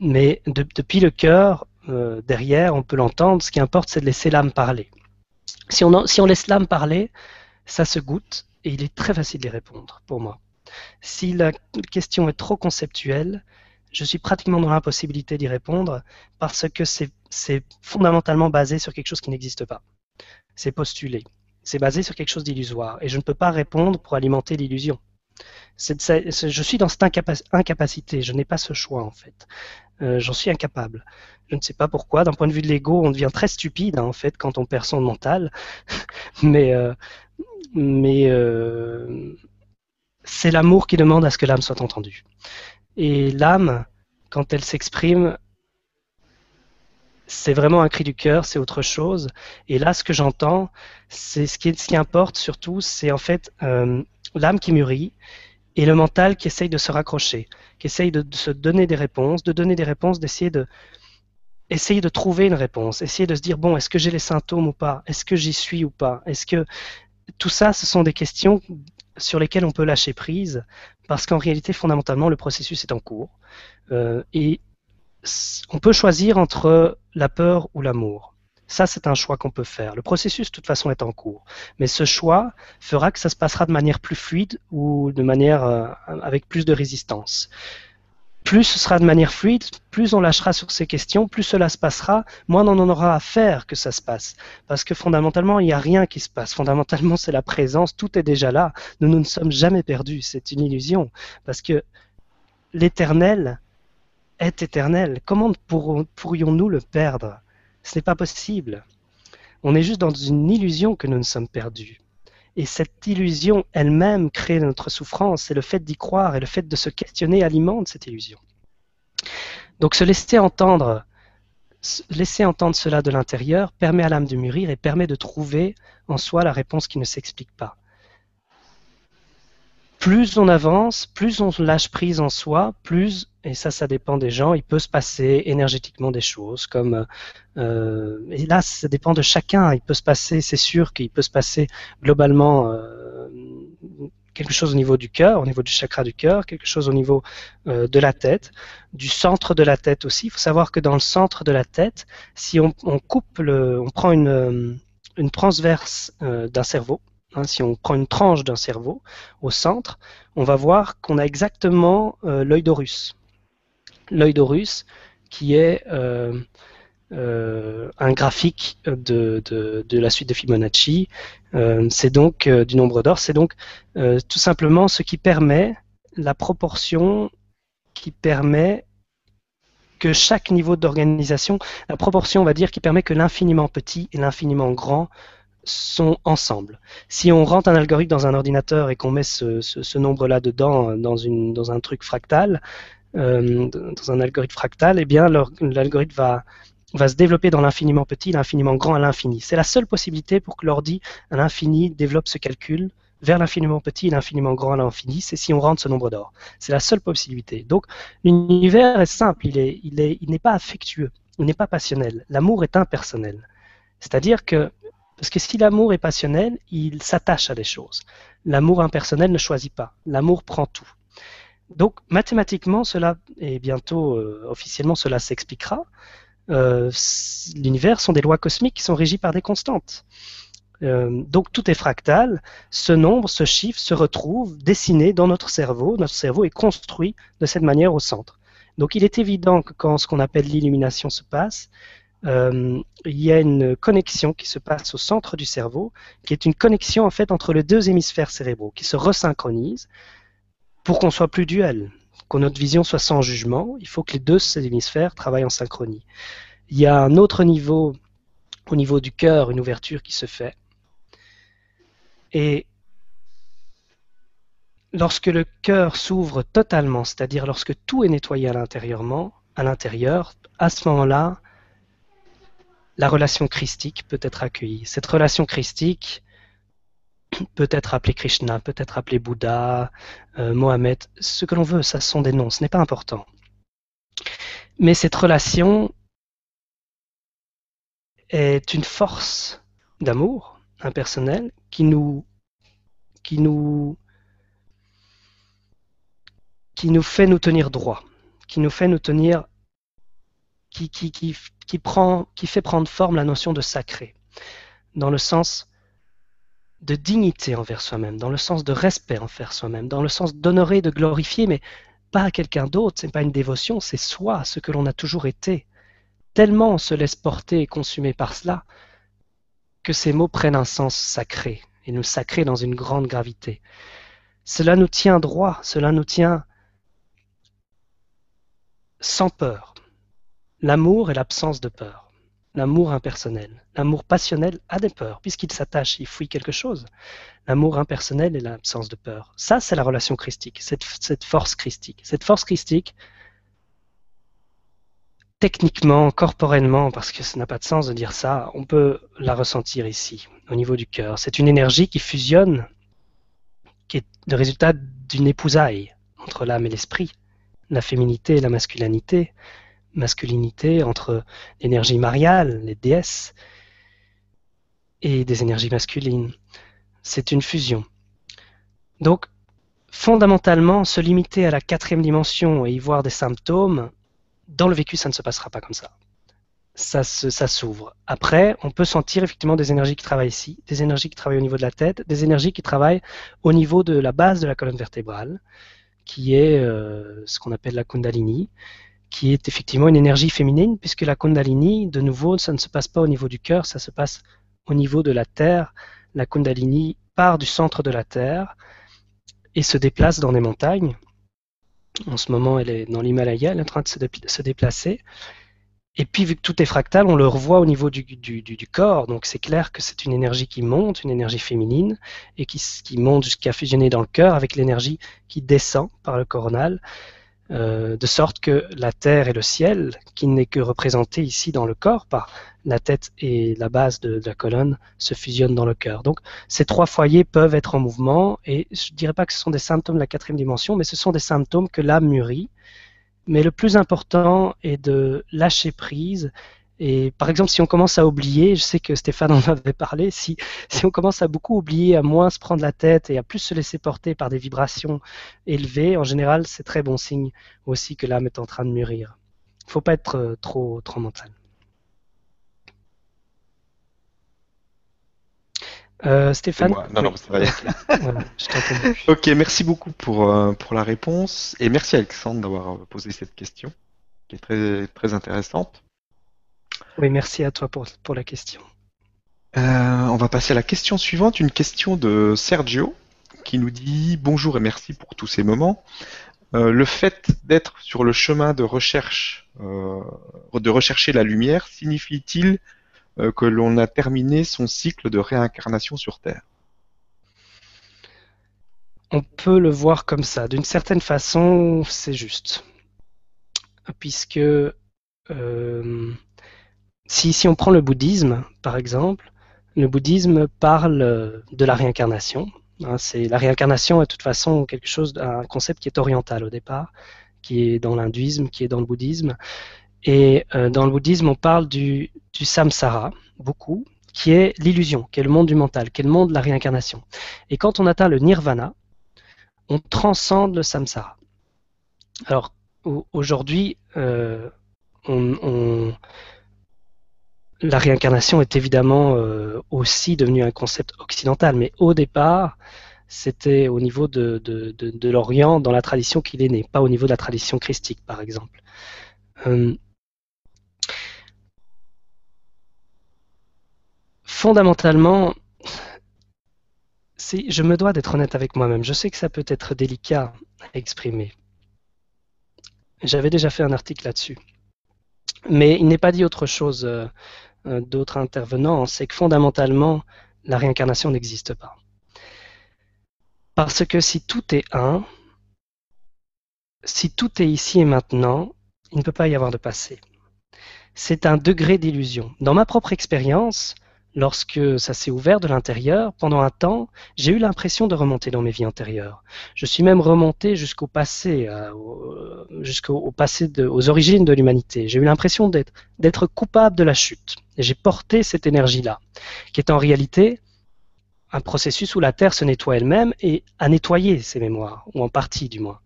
mais depuis le cœur, derrière, on peut l'entendre. Ce qui importe, c'est de laisser l'âme parler. Si on, si on laisse l'âme parler, ça se goûte et il est très facile d'y répondre pour moi. Si la question est trop conceptuelle, je suis pratiquement dans l'impossibilité d'y répondre parce que c'est fondamentalement basé sur quelque chose qui n'existe pas. C'est postulé. C'est basé sur quelque chose d'illusoire. Et je ne peux pas répondre pour alimenter l'illusion. je suis dans cette incapacité. Je n'ai pas ce choix, en fait. Euh, j'en suis incapable. Je ne sais pas pourquoi. D'un point de vue de l'ego, on devient très stupide, hein, en fait, quand on perd son mental. mais euh, mais euh, c'est l'amour qui demande à ce que l'âme soit entendue. Et l'âme, quand elle s'exprime, c'est vraiment un cri du cœur, c'est autre chose. Et là, ce que j'entends, c'est ce qui, importe surtout, c'est en fait euh, l'âme qui mûrit et le mental qui essaye de se raccrocher, qui essaye de, se donner des réponses, de donner des réponses, d'essayer de essayer de trouver une réponse, essayer de se dire bon, est-ce que j'ai les symptômes ou pas, est-ce que j'y suis ou pas, est-ce que tout ça, ce sont des questions sur lesquelles on peut lâcher prise, parce qu'en réalité, fondamentalement, le processus est en cours. Euh, et on peut choisir entre la peur ou l'amour. Ça, c'est un choix qu'on peut faire. Le processus, de toute façon, est en cours. Mais ce choix fera que ça se passera de manière plus fluide ou de manière euh, avec plus de résistance plus ce sera de manière fluide, plus on lâchera sur ces questions, plus cela se passera, moins on en aura à faire que ça se passe. Parce que fondamentalement, il n'y a rien qui se passe. Fondamentalement, c'est la présence, tout est déjà là. Nous, nous ne sommes jamais perdus. C'est une illusion. Parce que l'éternel est éternel. Comment pourrions-nous le perdre? Ce n'est pas possible. On est juste dans une illusion que nous ne sommes perdus. Et cette illusion elle-même crée notre souffrance, et le fait d'y croire et le fait de se questionner alimente cette illusion. Donc se laisser entendre, laisser entendre cela de l'intérieur permet à l'âme de mûrir et permet de trouver en soi la réponse qui ne s'explique pas plus on avance, plus on lâche prise en soi, plus, et ça, ça dépend des gens, il peut se passer énergétiquement des choses, comme, euh, et là, ça dépend de chacun, il peut se passer, c'est sûr qu'il peut se passer globalement euh, quelque chose au niveau du cœur, au niveau du chakra du cœur, quelque chose au niveau euh, de la tête, du centre de la tête aussi. Il faut savoir que dans le centre de la tête, si on, coupe le, on prend une, une transverse d'un cerveau, Hein, si on prend une tranche d'un cerveau au centre, on va voir qu'on a exactement euh, l'œil d'Horus. L'œil d'Horus qui est euh, euh, un graphique de, la suite de Fibonacci. c'est donc du nombre d'or. C'est donc tout simplement ce qui permet la proportion qui permet que chaque niveau d'organisation, la proportion, on va dire, qui permet que l'infiniment petit et l'infiniment grand sont ensemble. Si on rentre un algorithme dans un ordinateur et qu'on met ce, nombre-là dedans dans, une, dans un truc fractal, euh, dans un algorithme fractal, eh bien l'algorithme va, se développer dans l'infiniment petit, l'infiniment grand à l'infini. C'est la seule possibilité pour que l'ordi à l'infini développe ce calcul vers l'infiniment petit et l'infiniment grand à l'infini, c'est si on rentre ce nombre d'or. C'est la seule possibilité. Donc l'univers est simple, il n'est il est, il pas affectueux, il n'est pas passionnel. L'amour est impersonnel. C'est-à-dire que parce que si l'amour est passionnel, il s'attache à des choses. L'amour impersonnel ne choisit pas. L'amour prend tout. Donc mathématiquement, cela, et bientôt euh, officiellement cela s'expliquera, euh, l'univers sont des lois cosmiques qui sont régies par des constantes. Euh, donc tout est fractal, ce nombre, ce chiffre se retrouve dessiné dans notre cerveau, notre cerveau est construit de cette manière au centre. Donc il est évident que quand ce qu'on appelle l'illumination se passe, il y a une connexion qui se passe au centre du cerveau, qui est une connexion en fait entre les deux hémisphères cérébraux, qui se resynchronisent pour qu'on soit plus duel, que notre vision soit sans jugement. Il faut que les deux hémisphères travaillent en synchronie. Il y a un autre niveau, au niveau du cœur, une ouverture qui se fait. Et lorsque le cœur s'ouvre totalement, c'est-à-dire lorsque tout est nettoyé à à l'intérieur, à ce moment-là, la relation christique peut être accueillie. Cette relation christique peut être appelée Krishna, peut être appelée Bouddha, euh, ce que l'on veut, ça sont des noms, ce n'est pas important. Mais cette relation est une force d'amour impersonnel qui nous, qui nous, qui nous fait nous tenir droit, qui nous fait nous tenir qui, qui, qui, qui, prend, qui fait prendre forme la notion de sacré, dans le sens de dignité envers soi-même, dans le sens de respect envers soi-même, dans le sens d'honorer, de glorifier, mais pas à quelqu'un d'autre, c'est pas une dévotion, c'est soi, ce que l'on a toujours été. Tellement on se laisse porter et consumer par cela que ces mots prennent un sens sacré, et nous sacrés dans une grande gravité. Cela nous tient droit, cela nous tient sans peur, L'amour est l'absence de peur. L'amour impersonnel. L'amour passionnel a des peurs, puisqu'il s'attache, il fouille quelque chose. L'amour impersonnel est l'absence de peur. Ça, c'est la relation christique, cette, cette, force christique. Cette force christique, techniquement, corporellement, parce que ça n'a pas de sens de dire ça, on peut la ressentir ici, au niveau du cœur. C'est une énergie qui fusionne, qui est le résultat d'une épousaille entre l'âme et l'esprit, la féminité et la masculinité, masculinité, entre l'énergie mariale, les déesses, et des énergies masculines. C'est une fusion. Donc, fondamentalement, se limiter à la quatrième dimension et y voir des symptômes, dans le vécu, ça ne se passera pas comme ça. Ça, s'ouvre. Après, on peut sentir effectivement des énergies qui travaillent ici, des énergies qui travaillent au niveau de la tête, des énergies qui travaillent au niveau de la base de la colonne vertébrale, qui est euh, ce qu'on appelle la Kundalini, qui est effectivement une énergie féminine, puisque la Kundalini, de nouveau, ça ne se passe pas au niveau du cœur, ça se passe au niveau de la terre. La Kundalini part du centre de la terre et se déplace dans les montagnes. En ce moment, elle est dans l'Himalaya, elle est en train de se, déplacer. Et puis, vu que tout est fractal, on le revoit au niveau du, corps. Donc, c'est clair que c'est une énergie qui monte, une énergie féminine, et qui monte jusqu'à fusionner dans le cœur avec l'énergie qui descend par le coronal. Euh, de sorte que la terre et le ciel, qui n'est que représenté ici dans le corps par la tête et la base de, la colonne, se fusionnent dans le cœur. Donc ces trois foyers peuvent être en mouvement et je ne dirais pas que ce sont des symptômes de la quatrième dimension, mais ce sont des symptômes que l'âme mûrit. Mais le plus important est de lâcher prise et par exemple, si on commence à oublier, je sais que Stéphane en avait parlé, si, si on commence à beaucoup oublier, à moins se prendre la tête et à plus se laisser porter par des vibrations élevées, en général, c'est très bon signe aussi que l'âme est en train de mûrir. Il ne faut pas être euh, trop, trop mental. Euh, Stéphane? Non, non, ça va. je ok, merci beaucoup pour, euh, pour la réponse et merci Alexandre d'avoir posé cette question qui est très, très intéressante. Oui, merci à toi pour, pour la question. Euh, on va passer à la question suivante, une question de Sergio qui nous dit bonjour et merci pour tous ces moments. Euh, le fait d'être sur le chemin de recherche, euh, de rechercher la lumière, signifie-t-il que l'on a terminé son cycle de réincarnation sur Terre? On peut le voir comme ça. D'une certaine façon, c'est juste. Puisque si, on prend le bouddhisme, par exemple, le bouddhisme parle euh, de la réincarnation. Hein, c'est la réincarnation est de toute façon quelque chose, un concept qui est oriental au départ, qui est dans l'hindouisme, qui est dans le bouddhisme. Et euh, dans le bouddhisme, on parle du, samsara beaucoup, qui est l'illusion, qui est le monde du mental, qui est le monde de la réincarnation. Et quand on atteint le nirvana, on transcende le samsara. Alors aujourd'hui, euh, on, la réincarnation est évidemment euh, aussi devenue un concept occidental, mais au départ, c'était au niveau de, l'Orient, dans la tradition qu'il est né, pas au niveau de la tradition christique, par exemple. Euh, fondamentalement, je me dois d'être honnête avec moi-même. Je sais que ça peut être délicat à exprimer. J'avais déjà fait un article là-dessus. Mais il n'est pas dit autre chose euh, d'autres intervenants, c'est que fondamentalement, la réincarnation n'existe pas. Parce que si tout est un, si tout est ici et maintenant, il ne peut pas y avoir de passé. C'est un degré d'illusion. Dans ma propre expérience, lorsque ça s'est ouvert de l'intérieur, pendant un temps, j'ai eu l'impression de remonter dans mes vies antérieures. Je suis même remonté jusqu'au passé, euh, jusqu'au passé, aux origines de l'humanité. J'ai eu l'impression d'être coupable de la chute. J'ai porté cette énergie-là, qui est en réalité un processus où la Terre se nettoie elle-même et a nettoyé ses mémoires, ou en partie du moins.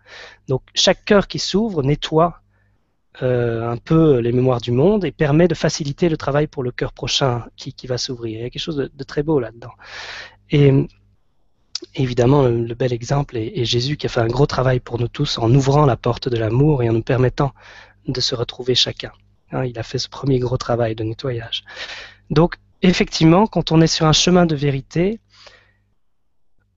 Donc chaque cœur qui s'ouvre nettoie un peu les mémoires du monde et permet de faciliter le travail pour le cœur prochain qui, va s'ouvrir. Il y a quelque chose de, très beau là-dedans. Et évidemment, le, bel exemple est, Jésus qui a fait un gros travail pour nous tous en ouvrant la porte de l'amour et en nous permettant de se retrouver chacun. Hein, il a fait ce premier gros travail de nettoyage. Donc, effectivement, quand on est sur un chemin de vérité,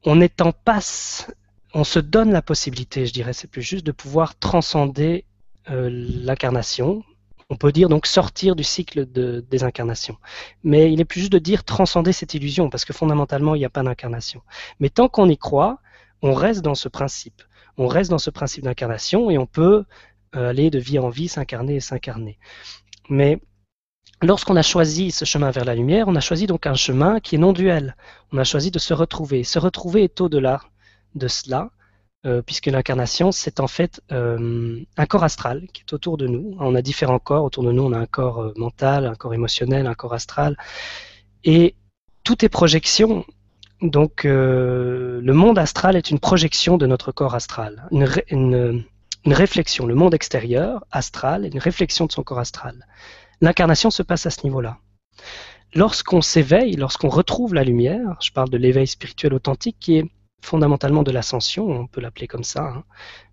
on est en passe, on se donne la possibilité, je dirais, c'est plus juste, de pouvoir transcender euh, l'incarnation. On peut dire donc sortir du cycle de, des incarnations. Mais il est plus juste de dire transcender cette illusion, parce que fondamentalement, il n'y a pas d'incarnation. Mais tant qu'on y croit, on reste dans ce principe. On reste dans ce principe d'incarnation et on peut euh, aller de vie en vie, s'incarner et s'incarner. Mais Lorsqu'on a choisi ce chemin vers la lumière, on a choisi donc un chemin qui est non duel. On a choisi de se retrouver. Se retrouver est au-delà de cela, euh, puisque l'incarnation, c'est en fait euh, un corps astral qui est autour de nous. On a différents corps autour de nous. On a un corps euh, mental, un corps émotionnel, un corps astral. Et tout est projection. Donc, le monde astral est une projection de notre corps astral, une, une réflexion. Le monde extérieur, astral, est une réflexion de son corps astral. L'incarnation se passe à ce niveau-là. Lorsqu'on s'éveille, lorsqu'on retrouve la lumière, je parle de l'éveil spirituel authentique qui est fondamentalement de l'ascension, on peut l'appeler comme ça, hein,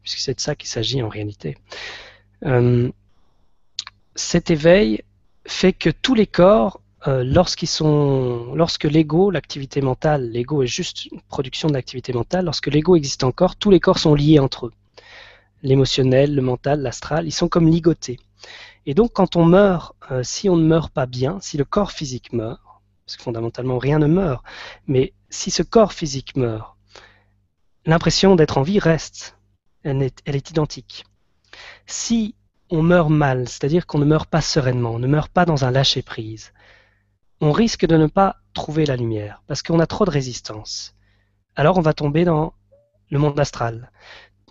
puisque c'est de ça qu'il s'agit en réalité. Euh, cet éveil fait que tous les corps, euh, lorsqu'ils sont, lorsque l'ego, l'activité mentale, l'ego est juste une production de l'activité mentale, lorsque l'ego existe encore, tous les corps sont liés entre eux. L'émotionnel, le mental, l'astral, ils sont comme ligotés. Et donc quand on meurt, euh, si on ne meurt pas bien, si le corps physique meurt, parce que fondamentalement rien ne meurt, mais si ce corps physique meurt, l'impression d'être en vie reste, elle est, identique. Si on meurt mal, c'est-à-dire qu'on ne meurt pas sereinement, on ne meurt pas dans un lâcher-prise, on risque de ne pas trouver la lumière, parce qu'on a trop de résistance. Alors on va tomber dans le monde astral.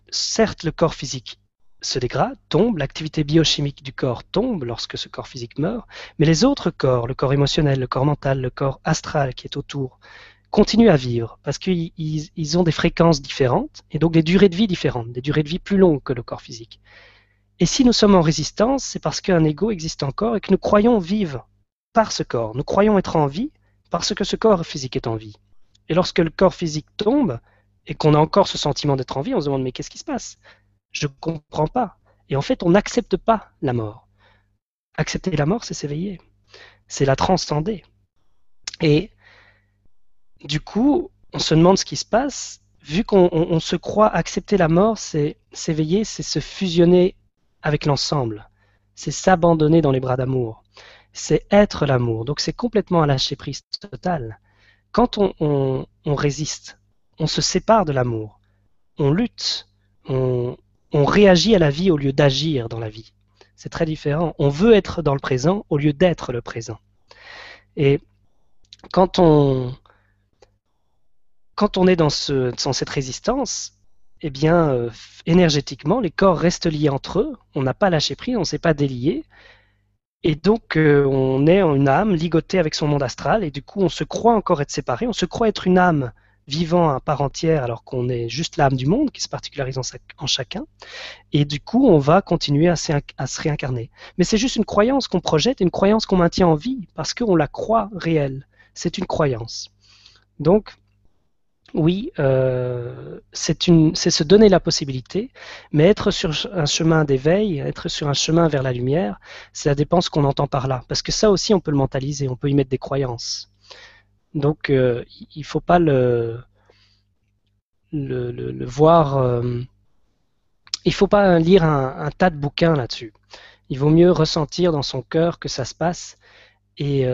Certes, le corps physique se dégrade, tombe, l'activité biochimique du corps tombe lorsque ce corps physique meurt, mais les autres corps, le corps émotionnel, le corps mental, le corps astral qui est autour, continuent à vivre parce qu'ils ont des fréquences différentes et donc des durées de vie différentes, des durées de vie plus longues que le corps physique. Et si nous sommes en résistance, c'est parce qu'un ego existe encore et que nous croyons vivre par ce corps. Nous croyons être en vie parce que ce corps physique est en vie. Et lorsque le corps physique tombe et qu'on a encore ce sentiment d'être en vie, on se demande mais qu'est-ce qui se passe? Je ne comprends pas. Et en fait, on n'accepte pas la mort. Accepter la mort, c'est s'éveiller. C'est la transcender. Et du coup, on se demande ce qui se passe. Vu qu'on se croit accepter la mort, c'est s'éveiller, c'est se fusionner avec l'ensemble. C'est s'abandonner dans les bras d'amour. C'est être l'amour. Donc c'est complètement à lâcher prise totale. Quand on, on résiste, on se sépare de l'amour. On lutte. On, on réagit à la vie au lieu d'agir dans la vie. C'est très différent. On veut être dans le présent au lieu d'être le présent. Et quand on, quand on est dans, ce, cette résistance, eh bien, euh, énergétiquement, les corps restent liés entre eux. On n'a pas lâché prise, on ne s'est pas délié. Et donc, euh, on est une âme ligotée avec son monde astral, et du coup, on se croit encore être séparé, on se croit être une âme vivant à part entière alors qu'on est juste l'âme du monde qui se particularise en, chacun. Et du coup, on va continuer à, se réincarner. Mais c'est juste une croyance qu'on projette, une croyance qu'on maintient en vie parce qu'on la croit réelle. C'est une croyance. Donc, oui, euh, c'est se donner la possibilité, mais être sur un chemin d'éveil, être sur un chemin vers la lumière, ça dépend ce qu'on entend par là. Parce que ça aussi, on peut le mentaliser, on peut y mettre des croyances. Donc, euh, il ne faut pas le, voir. Euh, il faut pas lire un, tas de bouquins là-dessus. Il vaut mieux ressentir dans son cœur que ça se passe et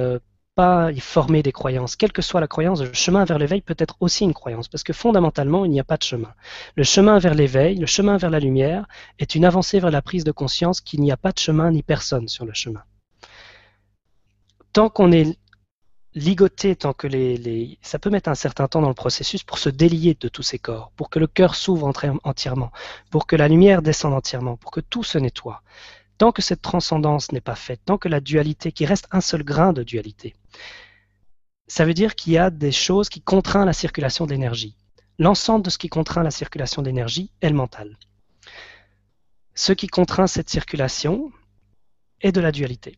pas y former des croyances. Quelle que soit la croyance, le chemin vers l'éveil peut être aussi une croyance, parce que fondamentalement, il n'y a pas de chemin. Le chemin vers l'éveil, le chemin vers la lumière, est une avancée vers la prise de conscience qu'il n'y a pas de chemin ni personne sur le chemin. Tant qu'on est ligoté tant que les, Ça peut mettre un certain temps dans le processus pour se délier de tous ces corps, pour que le cœur s'ouvre entièrement, pour que la lumière descende entièrement, pour que tout se nettoie. Tant que cette transcendance n'est pas faite, tant que la dualité, qui reste un seul grain de dualité, ça veut dire qu'il y a des choses qui contraignent la circulation d'énergie. L'ensemble de ce qui contraint la circulation d'énergie est le mental. Ce qui contraint cette circulation est de la dualité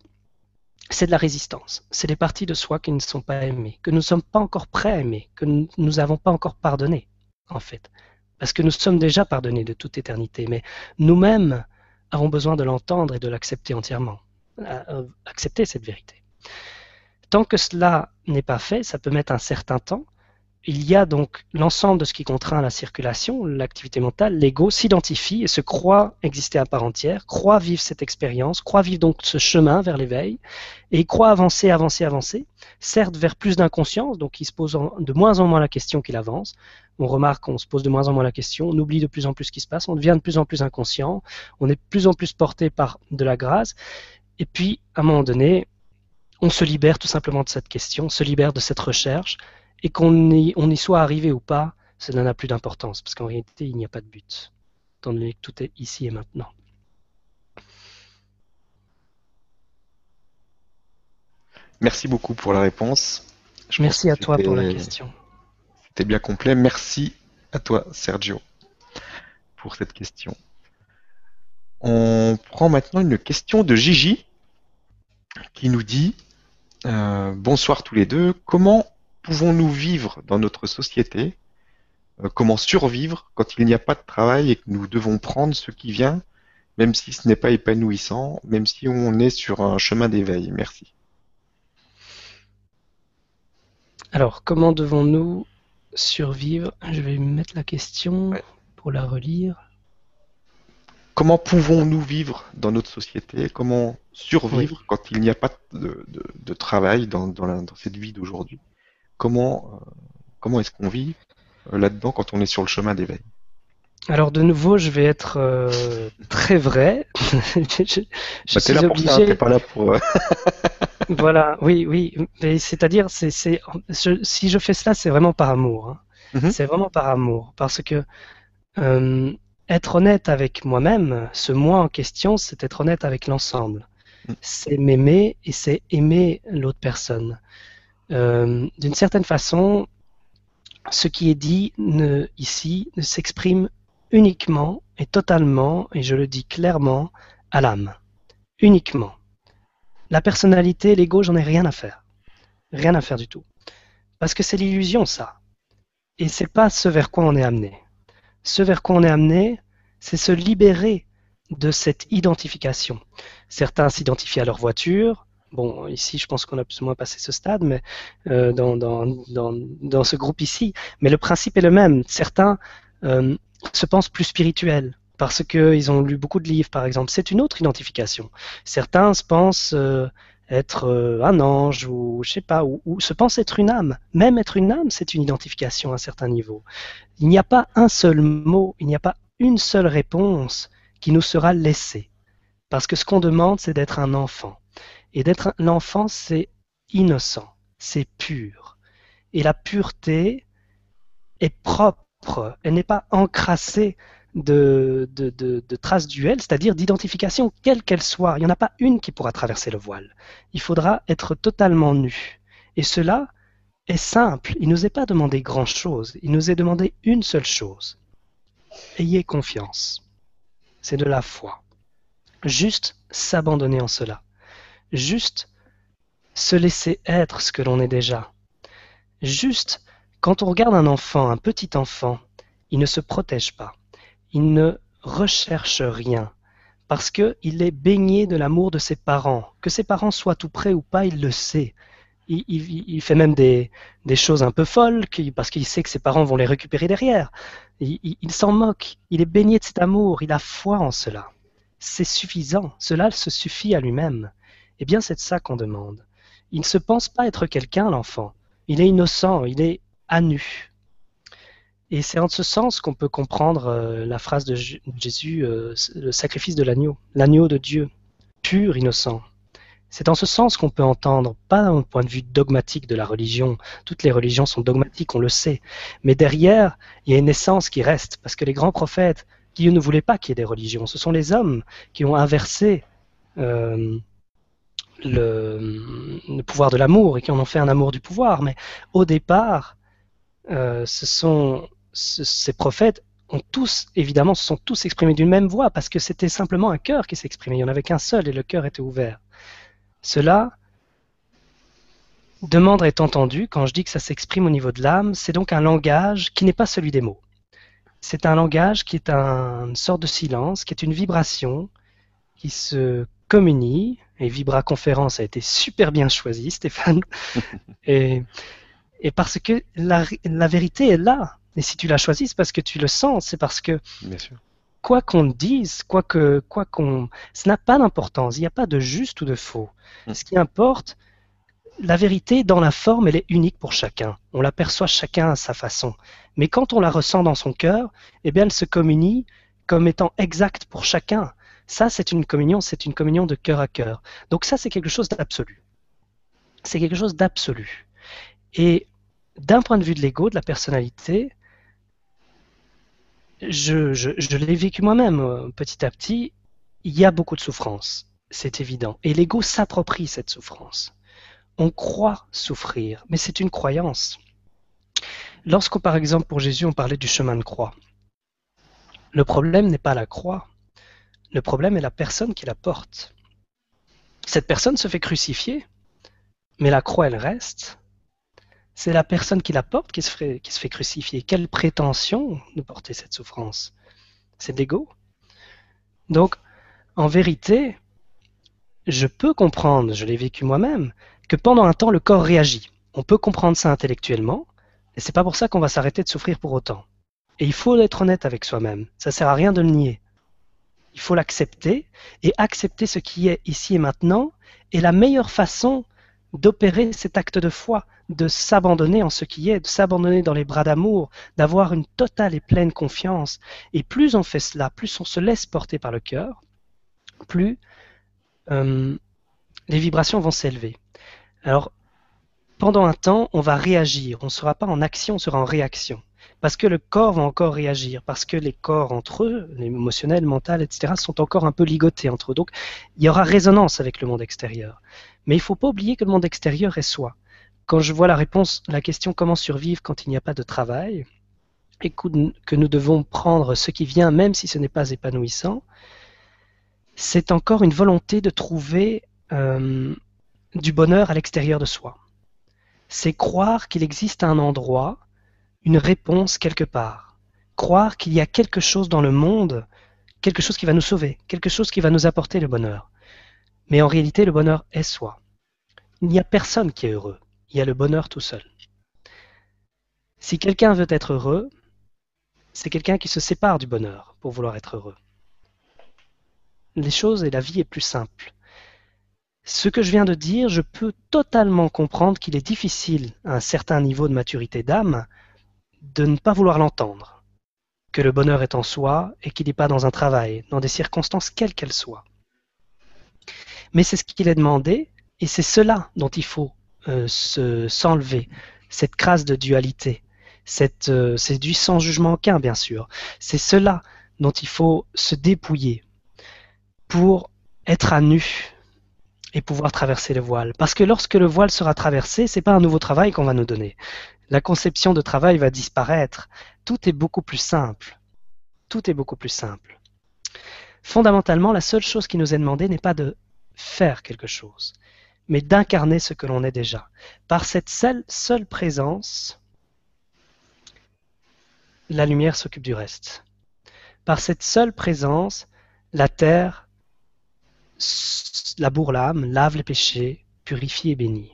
c'est de la résistance. C'est des parties de soi qui ne sont pas aimées, que nous ne sommes pas encore prêts à aimer, que nous n'avons pas encore pardonné, en fait. Parce que nous sommes déjà pardonnés de toute éternité, mais nous-mêmes avons besoin de l'entendre et de l'accepter entièrement. Euh, accepter cette vérité. Tant que cela n'est pas fait, ça peut mettre un certain temps, il y a donc l'ensemble de ce qui contraint la circulation, l'activité mentale, l'ego s'identifie et se croit exister à part entière, croit vivre cette expérience, croit vivre donc ce chemin vers l'éveil, et croit avancer, avancer, avancer, certes vers plus d'inconscience, donc il se pose de moins en moins la question qu'il avance. On remarque qu'on se pose de moins en moins la question, on oublie de plus en plus ce qui se passe, on devient de plus en plus inconscient, on est de plus en plus porté par de la grâce, et puis à un moment donné, on se libère tout simplement de cette question, se libère de cette recherche, et qu'on y, on y soit arrivé ou pas, ça n'en a plus d'importance, parce qu'en réalité, il n'y a pas de but, étant donné que tout est ici et maintenant. Merci beaucoup pour la réponse. Merci à toi pour la question. C'était bien complet. Merci à toi, Sergio, pour cette question. On prend maintenant une question de Gigi qui nous dit euh, Bonsoir tous les deux. Comment pouvons-nous vivre dans notre société? Euh, Comment survivre quand il n'y a pas de travail et que nous devons prendre ce qui vient, même si ce n'est pas épanouissant, même si on est sur un chemin d'éveil? Merci. Alors, comment devons-nous survivre? Je vais mettre la question pour la relire. Comment pouvons-nous vivre dans notre société? Comment survivre quand il n'y a pas de, travail dans cette vie d'aujourd'hui? Comment, euh, comment est-ce qu'on vit euh, là-dedans quand on est sur le chemin d'éveil alors de nouveau, je vais être euh, très vrai. je, bah, suis là obligé. Pour pas là pour. voilà, oui, oui. c'est-à-dire, c'est, si je fais cela, c'est vraiment par amour. Hein. Mm-hmm. C'est vraiment par amour, parce que être honnête avec moi-même, ce moi en question, c'est être honnête avec l'ensemble. Mm. C'est m'aimer et c'est aimer l'autre personne. Euh, d'une certaine façon, ce qui est dit ici ne s'exprime uniquement et totalement, et je le dis clairement, à l'âme. Uniquement. La personnalité, l'ego, j'en ai rien à faire. Rien à faire du tout. Parce que c'est l'illusion, ça. Et c'est pas ce vers quoi on est amené. Ce vers quoi on est amené, c'est se libérer de cette identification. Certains s'identifient à leur voiture, Bon, ici, je pense qu'on a plus ou moins passé ce stade, mais euh, dans, ce groupe ici. Mais le principe est le même. Certains euh, se pensent plus spirituels parce qu'ils ont lu beaucoup de livres, par exemple. C'est une autre identification. Certains se pensent euh, être un ange ou je sais pas, ou, ou, se pensent être une âme. Même être une âme, c'est une identification à un certain niveau. Il n'y a pas un seul mot, il n'y a pas une seule réponse qui nous sera laissée. Parce que ce qu'on demande, c'est d'être un enfant. Et d'être l'enfant, c'est innocent, c'est pur. Et la pureté est propre, elle n'est pas encrassée de, de, traces duelles, c'est-à-dire d'identification, quelle qu'elle soit. Il n'y en a pas une qui pourra traverser le voile. Il faudra être totalement nu. Et cela est simple. Il ne nous est pas demandé grand-chose. Il nous est demandé une seule chose. Ayez confiance. C'est de la foi. Juste s'abandonner en cela juste se laisser être ce que l'on est déjà. Juste, quand on regarde un enfant, un petit enfant, il ne se protège pas, il ne recherche rien, parce qu'il est baigné de l'amour de ses parents. Que ses parents soient tout près ou pas, il le sait. il, fait même des, choses un peu folles parce qu'il sait que ses parents vont les récupérer derrière. Il, s'en moque, il est baigné de cet amour, il a foi en cela. C'est suffisant, cela se suffit à lui-même. Eh bien, c'est de ça qu'on demande. Il ne se pense pas être quelqu'un, l'enfant. Il est innocent, il est à nu. Et c'est en ce sens qu'on peut comprendre euh, la phrase de Jésus, euh, le sacrifice de l'agneau, l'agneau de Dieu, pur, innocent. C'est en ce sens qu'on peut entendre, pas d'un point de vue dogmatique de la religion, toutes les religions sont dogmatiques, on le sait, mais derrière, il y a une essence qui reste, parce que les grands prophètes, Dieu ne voulait pas qu'il y ait des religions, ce sont les hommes qui ont inversé euh, le, pouvoir de l'amour et qui en ont fait un amour du pouvoir, mais au départ, euh, ce sont ces prophètes ont tous, évidemment, se sont tous exprimés d'une même voix, parce que c'était simplement un cœur qui s'exprimait, il n'y en avait qu'un seul et le cœur était ouvert. Cela demande est entendu, quand je dis que ça s'exprime au niveau de l'âme, c'est donc un langage qui n'est pas celui des mots. C'est un langage qui est une sorte de silence, qui est une vibration qui se communie, et Vibra Conférence a été super bien choisi, Stéphane, et, parce que la, vérité est là. Et si tu la choisis, c'est parce que tu le sens, c'est parce que Bien sûr quoi qu'on dise, quoi que, quoi qu'on, ça n'a pas d'importance. Il n'y a pas de juste ou de faux. Hmm. Ce qui importe, la vérité dans la forme, elle est unique pour chacun. On l'aperçoit chacun à sa façon. Mais quand on la ressent dans son cœur, eh bien, elle se communie comme étant exacte pour chacun. Ça, c'est une communion, c'est une communion de cœur à cœur. Donc ça, c'est quelque chose d'absolu. C'est quelque chose d'absolu. Et d'un point de vue de l'ego, de la personnalité, je, l'ai vécu moi-même euh, petit à petit. Il y a beaucoup de souffrance, c'est évident. Et l'ego s'approprie cette souffrance. On croit souffrir, mais c'est une croyance. Lorsque, par exemple, pour Jésus, on parlait du chemin de croix, le problème n'est pas la croix, le problème est la personne qui la porte. Cette personne se fait crucifier, mais la croix, elle reste, c'est la personne qui la porte qui se, fait, crucifier. Quelle prétention de porter cette souffrance? C'est de l'ego. Donc, en vérité, je peux comprendre, je l'ai vécu moi-même, que pendant un temps, le corps réagit. On peut comprendre ça intellectuellement, et c'est pas pour ça qu'on va s'arrêter de souffrir pour autant. Et il faut être honnête avec soi-même. Ça sert à rien de le nier. Il faut l'accepter, et accepter ce qui est ici et maintenant est la meilleure façon d'opérer cet acte de foi, de s'abandonner en ce qui est, de s'abandonner dans les bras d'amour, d'avoir une totale et pleine confiance. Et plus on fait cela, plus on se laisse porter par le cœur, plus euh, les vibrations vont s'élever. Alors, pendant un temps, on va réagir. On ne sera pas en action, on sera en réaction. Parce que le corps va encore réagir, parce que les corps entre eux, l'émotionnel, mental, etc., sont encore un peu ligotés entre eux. Donc, il y aura résonance avec le monde extérieur. Mais il ne faut pas oublier que le monde extérieur est soi. Quand je vois la réponse, la question comment survivre quand il n'y a pas de travail, et que nous devons prendre ce qui vient même si ce n'est pas épanouissant, c'est encore une volonté de trouver euh, du bonheur à l'extérieur de soi. C'est croire qu'il existe un endroit, une réponse quelque part. Croire qu'il y a quelque chose dans le monde, quelque chose qui va nous sauver, quelque chose qui va nous apporter le bonheur. Mais en réalité, le bonheur est soi. Il n'y a personne qui est heureux il y a le bonheur tout seul. Si quelqu'un veut être heureux, c'est quelqu'un qui se sépare du bonheur pour vouloir être heureux. Les choses et la vie est plus simple. Ce que je viens de dire, je peux totalement comprendre qu'il est difficile, à un certain niveau de maturité d'âme, de ne pas vouloir l'entendre. Que le bonheur est en soi et qu'il n'est pas dans un travail, dans des circonstances quelles qu'elles soient. Mais c'est ce qu'il est demandé, et c'est cela dont il faut euh, s'enlever, cette crasse de dualité. Cette, euh, c'est du sans jugement aucun, bien sûr. C'est cela dont il faut se dépouiller pour être à nu et pouvoir traverser le voile. Parce que lorsque le voile sera traversé, c'est pas un nouveau travail qu'on va nous donner. La conception de travail va disparaître. Tout est beaucoup plus simple. Tout est beaucoup plus simple. Fondamentalement, la seule chose qui nous est demandée n'est pas de faire quelque chose, mais d'incarner ce que l'on est déjà. Par cette seule, présence, la lumière s'occupe du reste. Par cette seule présence, la terre laboure l'âme, lave les péchés, purifie et bénit.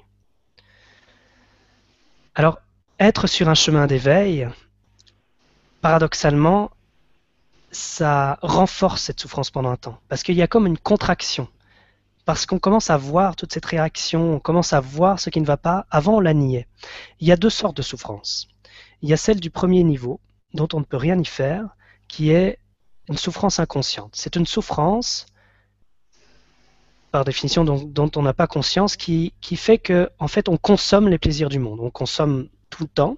Alors, être sur un chemin d'éveil, paradoxalement, ça renforce cette souffrance pendant un temps. Parce qu'il y a comme une contraction. Parce qu'on commence à voir toute cette réaction, on commence à voir ce qui ne va pas. Avant, on la niait. Il y a deux sortes de souffrance. Il y a celle du premier niveau, dont on ne peut rien y faire, qui est une souffrance inconsciente. C'est une souffrance, par définition, dont, on n'a pas conscience, qui, qui fait que, en fait, on consomme les plaisirs du monde. On consomme tout le temps.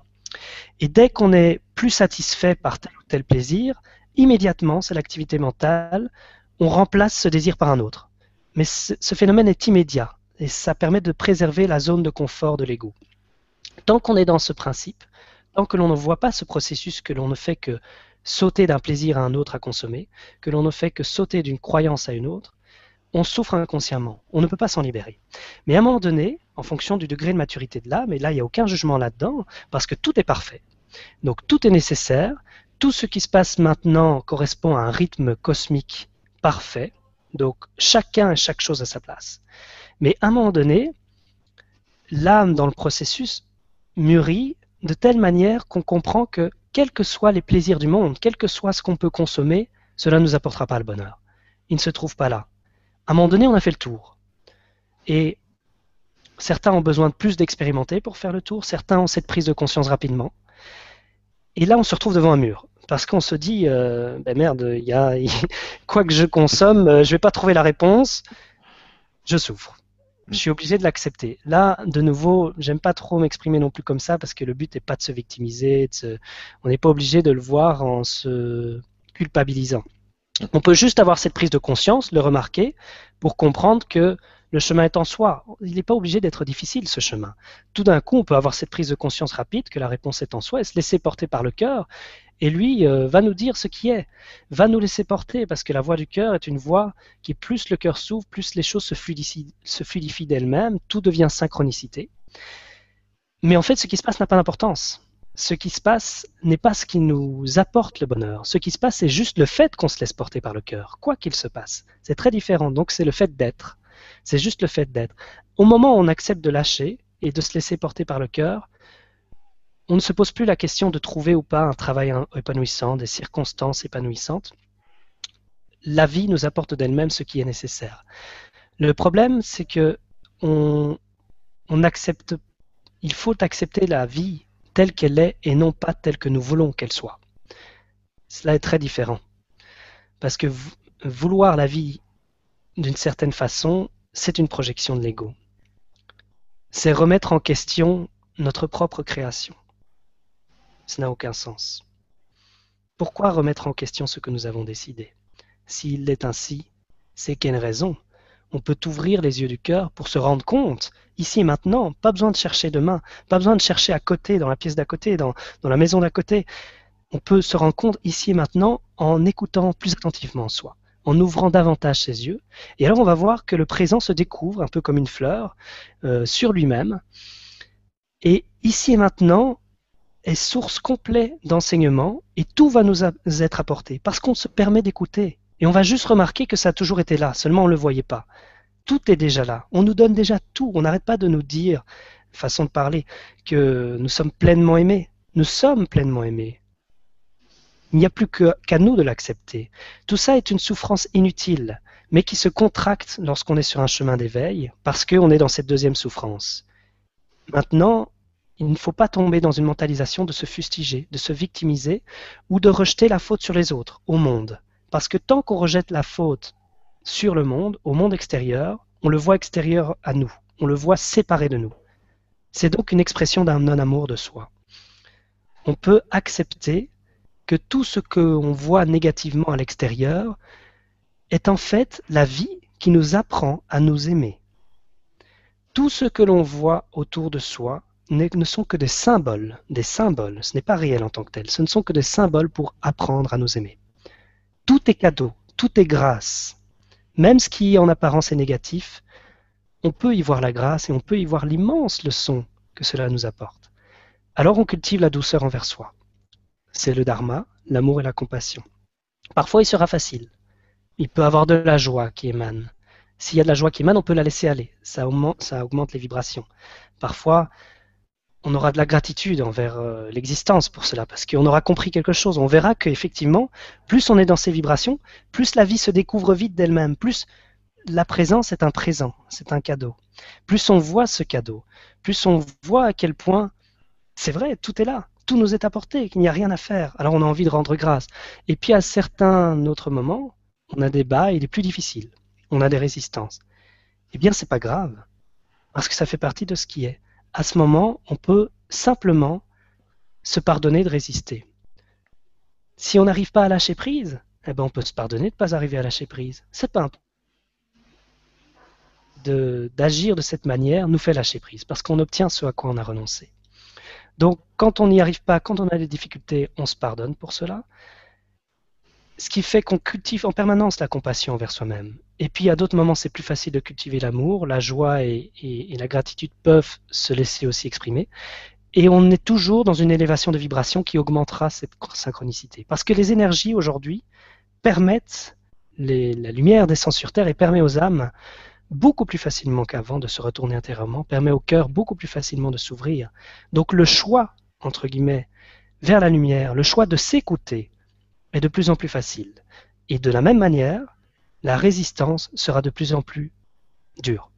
Et dès qu'on est plus satisfait par tel ou tel plaisir, immédiatement, c'est l'activité mentale, on remplace ce désir par un autre. Mais ce phénomène est immédiat et ça permet de préserver la zone de confort de l'ego. Tant qu'on est dans ce principe, tant que l'on ne voit pas ce processus, que l'on ne fait que sauter d'un plaisir à un autre à consommer, que l'on ne fait que sauter d'une croyance à une autre, on souffre inconsciemment. On ne peut pas s'en libérer. Mais à un moment donné, en fonction du degré de maturité de l'âme, et là, il n'y a aucun jugement là-dedans, parce que tout est parfait. Donc tout est nécessaire. Tout ce qui se passe maintenant correspond à un rythme cosmique parfait. Donc chacun et chaque chose à sa place. Mais à un moment donné, l'âme dans le processus mûrit de telle manière qu'on comprend que quels que soient les plaisirs du monde, quel que soit ce qu'on peut consommer, cela ne nous apportera pas le bonheur. Il ne se trouve pas là. À un moment donné, on a fait le tour. Et certains ont besoin de plus d'expérimenter pour faire le tour, certains ont cette prise de conscience rapidement. Et là, on se retrouve devant un mur. Parce qu'on se dit, euh, ben merde, y quoi que je consomme, euh, je ne vais pas trouver la réponse, je souffre. Je suis obligé de l'accepter. Là, de nouveau, j'aime pas trop m'exprimer non plus comme ça parce que le but n'est pas de se victimiser. On n'est pas obligé de le voir en se culpabilisant. On peut juste avoir cette prise de conscience, le remarquer, pour comprendre que le chemin est en soi. Il n'est pas obligé d'être difficile, ce chemin. Tout d'un coup, on peut avoir cette prise de conscience rapide que la réponse est en soi et se laisser porter par le cœur. Et lui euh, va nous dire ce qui est, va nous laisser porter, parce que la voix du cœur est une voix qui, plus le cœur s'ouvre, plus les choses se fluidifient, se fluidifient d'elles-mêmes, tout devient synchronicité. Mais en fait, ce qui se passe n'a pas d'importance ce qui se passe n'est pas ce qui nous apporte le bonheur. Ce qui se passe, c'est juste le fait qu'on se laisse porter par le cœur, quoi qu'il se passe. C'est très différent. Donc, c'est le fait d'être. C'est juste le fait d'être. Au moment où on accepte de lâcher et de se laisser porter par le cœur, on ne se pose plus la question de trouver ou pas un travail épanouissant, des circonstances épanouissantes. La vie nous apporte d'elle-même ce qui est nécessaire. Le problème, c'est que on, on accepte, il faut accepter la vie telle qu'elle est et non pas telle que nous voulons qu'elle soit. Cela est très différent. Parce que vouloir la vie d'une certaine façon, c'est une projection de l'ego. C'est remettre en question notre propre création. Ce n'a aucun sens. Pourquoi remettre en question ce que nous avons décidé? S'il est ainsi, c'est qu'il a une raison? On peut ouvrir les yeux du cœur pour se rendre compte, ici et maintenant, pas besoin de chercher demain, pas besoin de chercher à côté, dans la pièce d'à côté, dans, la maison d'à côté. On peut se rendre compte ici et maintenant en écoutant plus attentivement soi, en ouvrant davantage ses yeux. Et alors on va voir que le présent se découvre un peu comme une fleur euh, sur lui-même. Et ici et maintenant est source complète d'enseignement et tout va nous être apporté parce qu'on se permet d'écouter. Et on va juste remarquer que ça a toujours été là, seulement on ne le voyait pas. Tout est déjà là. On nous donne déjà tout. On n'arrête pas de nous dire, façon de parler, que nous sommes pleinement aimés. Nous sommes pleinement aimés. Il n'y a plus qu'à nous de l'accepter. Tout ça est une souffrance inutile, mais qui se contracte lorsqu'on est sur un chemin d'éveil, parce qu'on est dans cette deuxième souffrance. Maintenant, il ne faut pas tomber dans une mentalisation de se fustiger, de se victimiser, ou de rejeter la faute sur les autres, au monde. Parce que tant qu'on rejette la faute sur le monde, au monde extérieur, on le voit extérieur à nous, on le voit séparé de nous. C'est donc une expression d'un non-amour de soi. On peut accepter que tout ce qu'on voit négativement à l'extérieur est en fait la vie qui nous apprend à nous aimer. Tout ce que l'on voit autour de soi ne sont que des symboles, des symboles, ce n'est pas réel en tant que tel, ce ne sont que des symboles pour apprendre à nous aimer tout est cadeau, tout est grâce. Même ce qui en apparence est négatif, on peut y voir la grâce et on peut y voir l'immense leçon que cela nous apporte. Alors on cultive la douceur envers soi. C'est le dharma, l'amour et la compassion. Parfois il sera facile. Il peut avoir de la joie qui émane. S'il y a de la joie qui émane, on peut la laisser aller. Ça augmente, ça augmente les vibrations. Parfois, on aura de la gratitude envers euh, l'existence pour cela, parce qu'on aura compris quelque chose. On verra qu'effectivement, plus on est dans ces vibrations, plus la vie se découvre vite d'elle-même, plus la présence est un présent, c'est un cadeau. Plus on voit ce cadeau, plus on voit à quel point c'est vrai, tout est là, tout nous est apporté, qu'il n'y a rien à faire. Alors on a envie de rendre grâce. Et puis à certains autres moments, on a des bas, il est plus difficile. On a des résistances. Eh bien, c'est pas grave, parce que ça fait partie de ce qui est. À ce moment, on peut simplement se pardonner de résister. Si on n'arrive pas à lâcher prise, eh ben on peut se pardonner de ne pas arriver à lâcher prise. C'est pas d'agir de, cette manière nous fait lâcher prise, parce qu'on obtient ce à quoi on a renoncé. Donc, quand on n'y arrive pas, quand on a des difficultés, on se pardonne pour cela. Ce qui fait qu'on cultive en permanence la compassion envers soi-même. Et puis, à d'autres moments, c'est plus facile de cultiver l'amour. La joie et, la gratitude peuvent se laisser aussi exprimer. Et on est toujours dans une élévation de vibration qui augmentera cette synchronicité. Parce que les énergies aujourd'hui permettent, la lumière descend sur Terre et permet aux âmes beaucoup plus facilement qu'avant de se retourner intérieurement, permet au cœur beaucoup plus facilement de s'ouvrir. Donc le choix, entre guillemets, vers la lumière, le choix de s'écouter est de plus en plus facile. Et de la même manière, la résistance sera de plus en plus dure.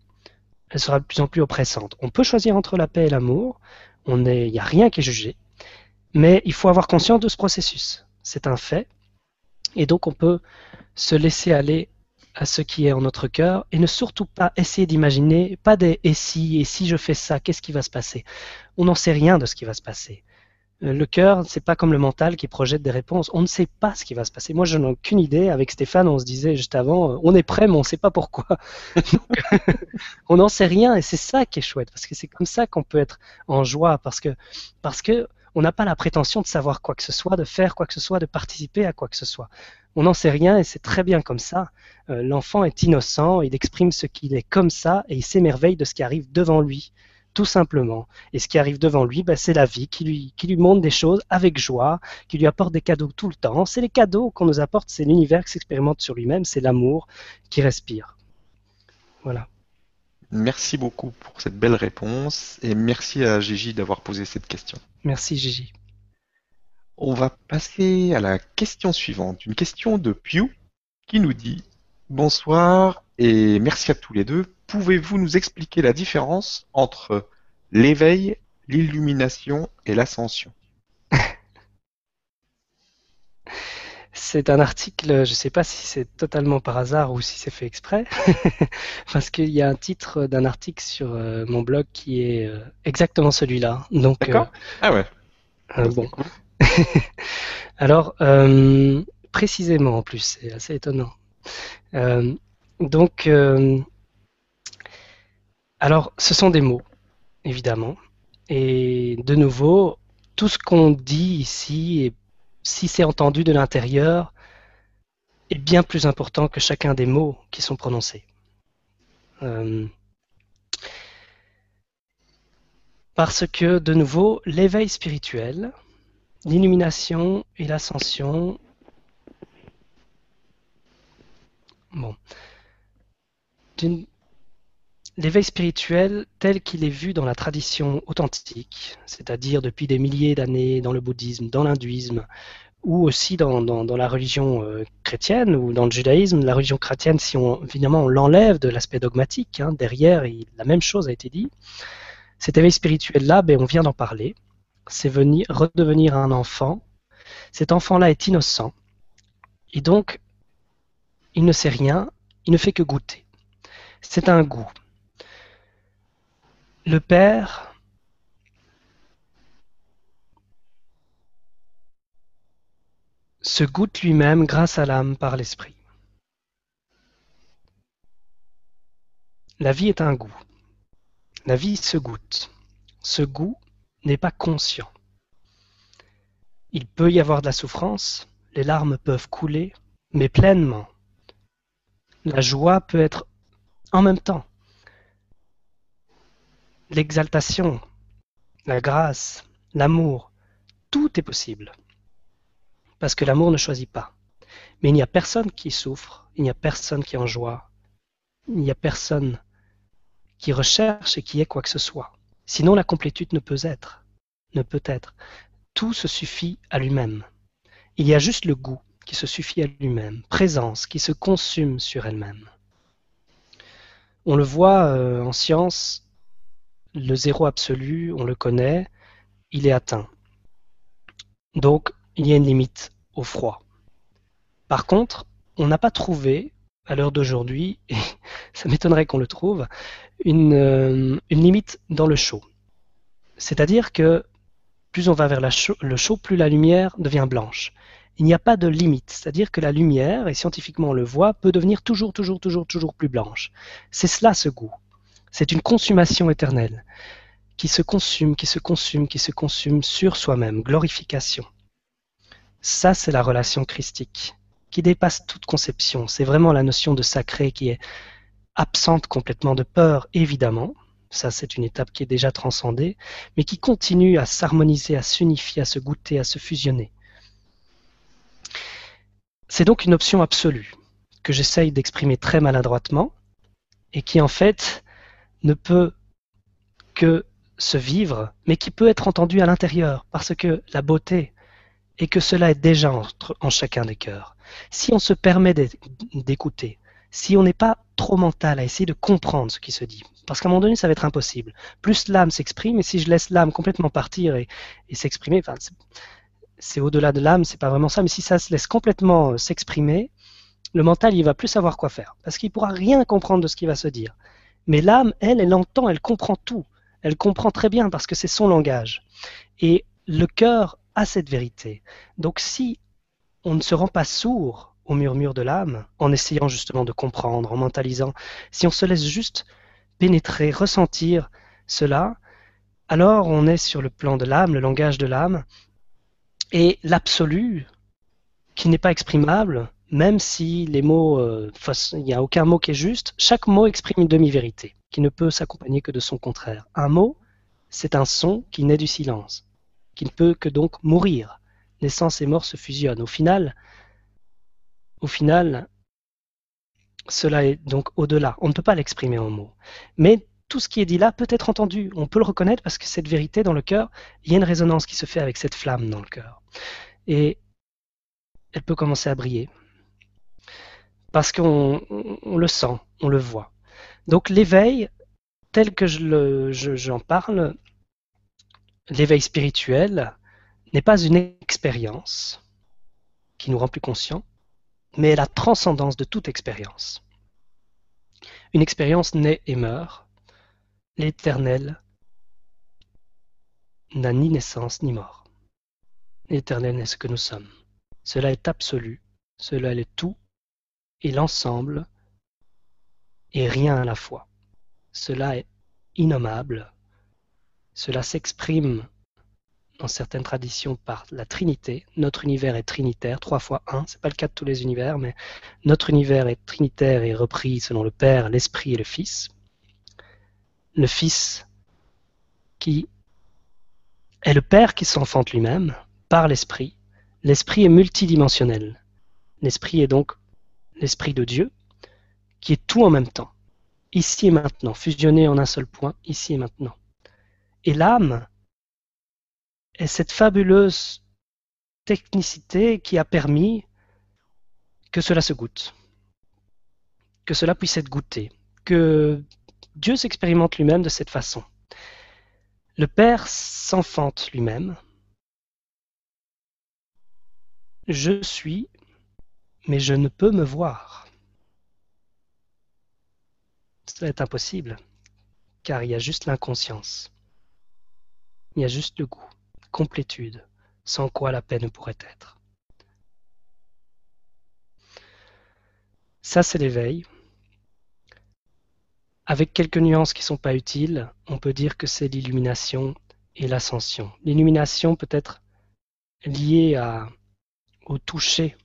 Elle sera de plus en plus oppressante. On peut choisir entre la paix et l'amour, il n'y a rien qui est jugé, mais il faut avoir conscience de ce processus. C'est un fait. Et donc on peut se laisser aller à ce qui est en notre cœur et ne surtout pas essayer d'imaginer, pas des et si, et si je fais ça, qu'est-ce qui va se passer? On n'en sait rien de ce qui va se passer. Euh, le cœur, c'est pas comme le mental qui projette des réponses. On ne sait pas ce qui va se passer. Moi, je n'ai aucune idée. Avec Stéphane, on se disait juste avant, euh, on est prêt, mais on ne sait pas pourquoi. on n'en sait rien, et c'est ça qui est chouette, parce que c'est comme ça qu'on peut être en joie, parce que parce que on n'a pas la prétention de savoir quoi que ce soit, de faire quoi que ce soit, de participer à quoi que ce soit. On n'en sait rien et c'est très bien comme ça. Euh, l'enfant est innocent, il exprime ce qu'il est comme ça et il s'émerveille de ce qui arrive devant lui, tout simplement. Et ce qui arrive devant lui, ben, c'est la vie qui lui, qui lui montre des choses avec joie, qui lui apporte des cadeaux tout le temps. C'est les cadeaux qu'on nous apporte, c'est l'univers qui s'expérimente sur lui-même, c'est l'amour qui respire. Voilà. Merci beaucoup pour cette belle réponse et merci à Gigi d'avoir posé cette question. Merci Gigi. On va passer à la question suivante. Une question de Pew qui nous dit Bonsoir et merci à tous les deux. Pouvez-vous nous expliquer la différence entre l'éveil, l'illumination et l'ascension C'est un article, je ne sais pas si c'est totalement par hasard ou si c'est fait exprès, parce qu'il y a un titre d'un article sur euh, mon blog qui est euh, exactement celui-là. Donc, D'accord. Euh, ah ouais. bon. Alors, précisément en plus, c'est assez étonnant. Donc, alors, ce sont des mots, évidemment. Et de nouveau, tout ce qu'on dit ici est si c'est entendu de l'intérieur, est bien plus important que chacun des mots qui sont prononcés. Euh, parce que, de nouveau, l'éveil spirituel, l'illumination et l'ascension, bon, l'éveil spirituel tel qu'il est vu dans la tradition authentique, c'est-à-dire depuis des milliers d'années dans le bouddhisme, dans l'hindouisme, ou aussi dans, la religion euh, chrétienne ou dans le judaïsme, la religion chrétienne, si on, évidemment on l'enlève de l'aspect dogmatique, hein, derrière la même chose a été dit, cet éveil spirituel-là, ben, on vient d'en parler, c'est venir redevenir un enfant. Cet enfant-là est innocent, et donc il ne sait rien, il ne fait que goûter. C'est un goût. Le Père se goûte lui-même grâce à l'âme par l'esprit. La vie est un goût. La vie se goûte. Ce goût n'est pas conscient. Il peut y avoir de la souffrance, les larmes peuvent couler, mais pleinement. La joie peut être en même temps l'exaltation, la grâce, l'amour, tout est possible. Parce que l'amour ne choisit pas. Mais il n'y a personne qui souffre, il n'y a personne qui en joie, il n'y a personne qui recherche et qui est quoi que ce soit. Sinon, la complétude ne peut être. Ne peut être. Tout se suffit à lui-même. Il y a juste le goût qui se suffit à lui-même, présence qui se consume sur elle-même. On le voit euh, en science, le zéro absolu, on le connaît, il est atteint. Donc, il y a une limite au froid. Par contre, on n'a pas trouvé, à l'heure d'aujourd'hui, et ça m'étonnerait qu'on le trouve, euh, une, limite dans le chaud. C'est-à-dire que plus on va vers le chaud, plus la lumière devient blanche. Il n'y a pas de limite, c'est-à-dire que la lumière, et scientifiquement on le voit, peut devenir toujours, toujours, toujours, toujours plus blanche. C'est cela ce goût. C'est une consommation éternelle qui se consume, qui se consume, qui se consume sur soi-même, glorification. Ça, c'est la relation christique, qui dépasse toute conception. C'est vraiment la notion de sacré qui est absente complètement de peur, évidemment. Ça, c'est une étape qui est déjà transcendée, mais qui continue à s'harmoniser, à s'unifier, à se goûter, à se fusionner. C'est donc une option absolue que j'essaye d'exprimer très maladroitement et qui en fait ne peut que se vivre, mais qui peut être entendu à l'intérieur, parce que la beauté est que cela est déjà en chacun des cœurs. Si on se permet d'écouter, si on n'est pas trop mental à essayer de comprendre ce qui se dit, parce qu'à un moment donné, ça va être impossible. Plus l'âme s'exprime, et si je laisse l'âme complètement partir et, s'exprimer, c'est au-delà de l'âme, c'est pas vraiment ça, mais si ça se laisse complètement euh, s'exprimer, le mental, il va plus savoir quoi faire, parce qu'il pourra rien comprendre de ce qui va se dire. Mais l'âme, elle, elle entend, elle comprend tout. Elle comprend très bien parce que c'est son langage. Et le cœur a cette vérité. Donc si on ne se rend pas sourd au murmure de l'âme, en essayant justement de comprendre, en mentalisant, si on se laisse juste pénétrer, ressentir cela, alors on est sur le plan de l'âme, le langage de l'âme, et l'absolu, qui n'est pas exprimable, même si les mots, euh, il n'y a aucun mot qui est juste, chaque mot exprime une demi-vérité, qui ne peut s'accompagner que de son contraire. Un mot, c'est un son qui naît du silence, qui ne peut que donc mourir. Naissance et mort se fusionnent. Au final, au final, cela est donc au-delà. On ne peut pas l'exprimer en mots. Mais tout ce qui est dit là peut être entendu. On peut le reconnaître parce que cette vérité dans le cœur, il y a une résonance qui se fait avec cette flamme dans le cœur. Et elle peut commencer à briller. Parce qu'on le sent, on le voit. Donc l'éveil, tel que j'en je parle, l'éveil spirituel n'est pas une expérience qui nous rend plus conscients, mais la transcendance de toute expérience. Une expérience naît et meurt. L'éternel n'a ni naissance ni mort. L'éternel est ce que nous sommes. Cela est absolu, cela est tout, et l'ensemble, et rien à la fois. Cela est innommable, cela s'exprime dans certaines traditions par la Trinité. Notre univers est trinitaire, trois fois un. C'est pas le cas de tous les univers, mais notre univers est trinitaire et repris selon le Père, l'Esprit et le Fils. Le Fils qui est le Père qui s'enfante lui-même par l'Esprit. L'Esprit est multidimensionnel. L'Esprit est donc l'Esprit de Dieu qui est tout en même temps, ici et maintenant, fusionné en un seul point, ici et maintenant. Et l'âme, et cette fabuleuse technicité qui a permis que cela se goûte, que cela puisse être goûté, que Dieu s'expérimente lui-même de cette façon. Le Père s'enfante lui-même. Je suis, mais je ne peux me voir. Cela est impossible, car il y a juste l'inconscience. Il y a juste le goût complétude, sans quoi la paix ne pourrait être. Ça, c'est l'éveil. Avec quelques nuances qui ne sont pas utiles, on peut dire que c'est l'illumination et l'ascension. L'illumination peut être liée au toucher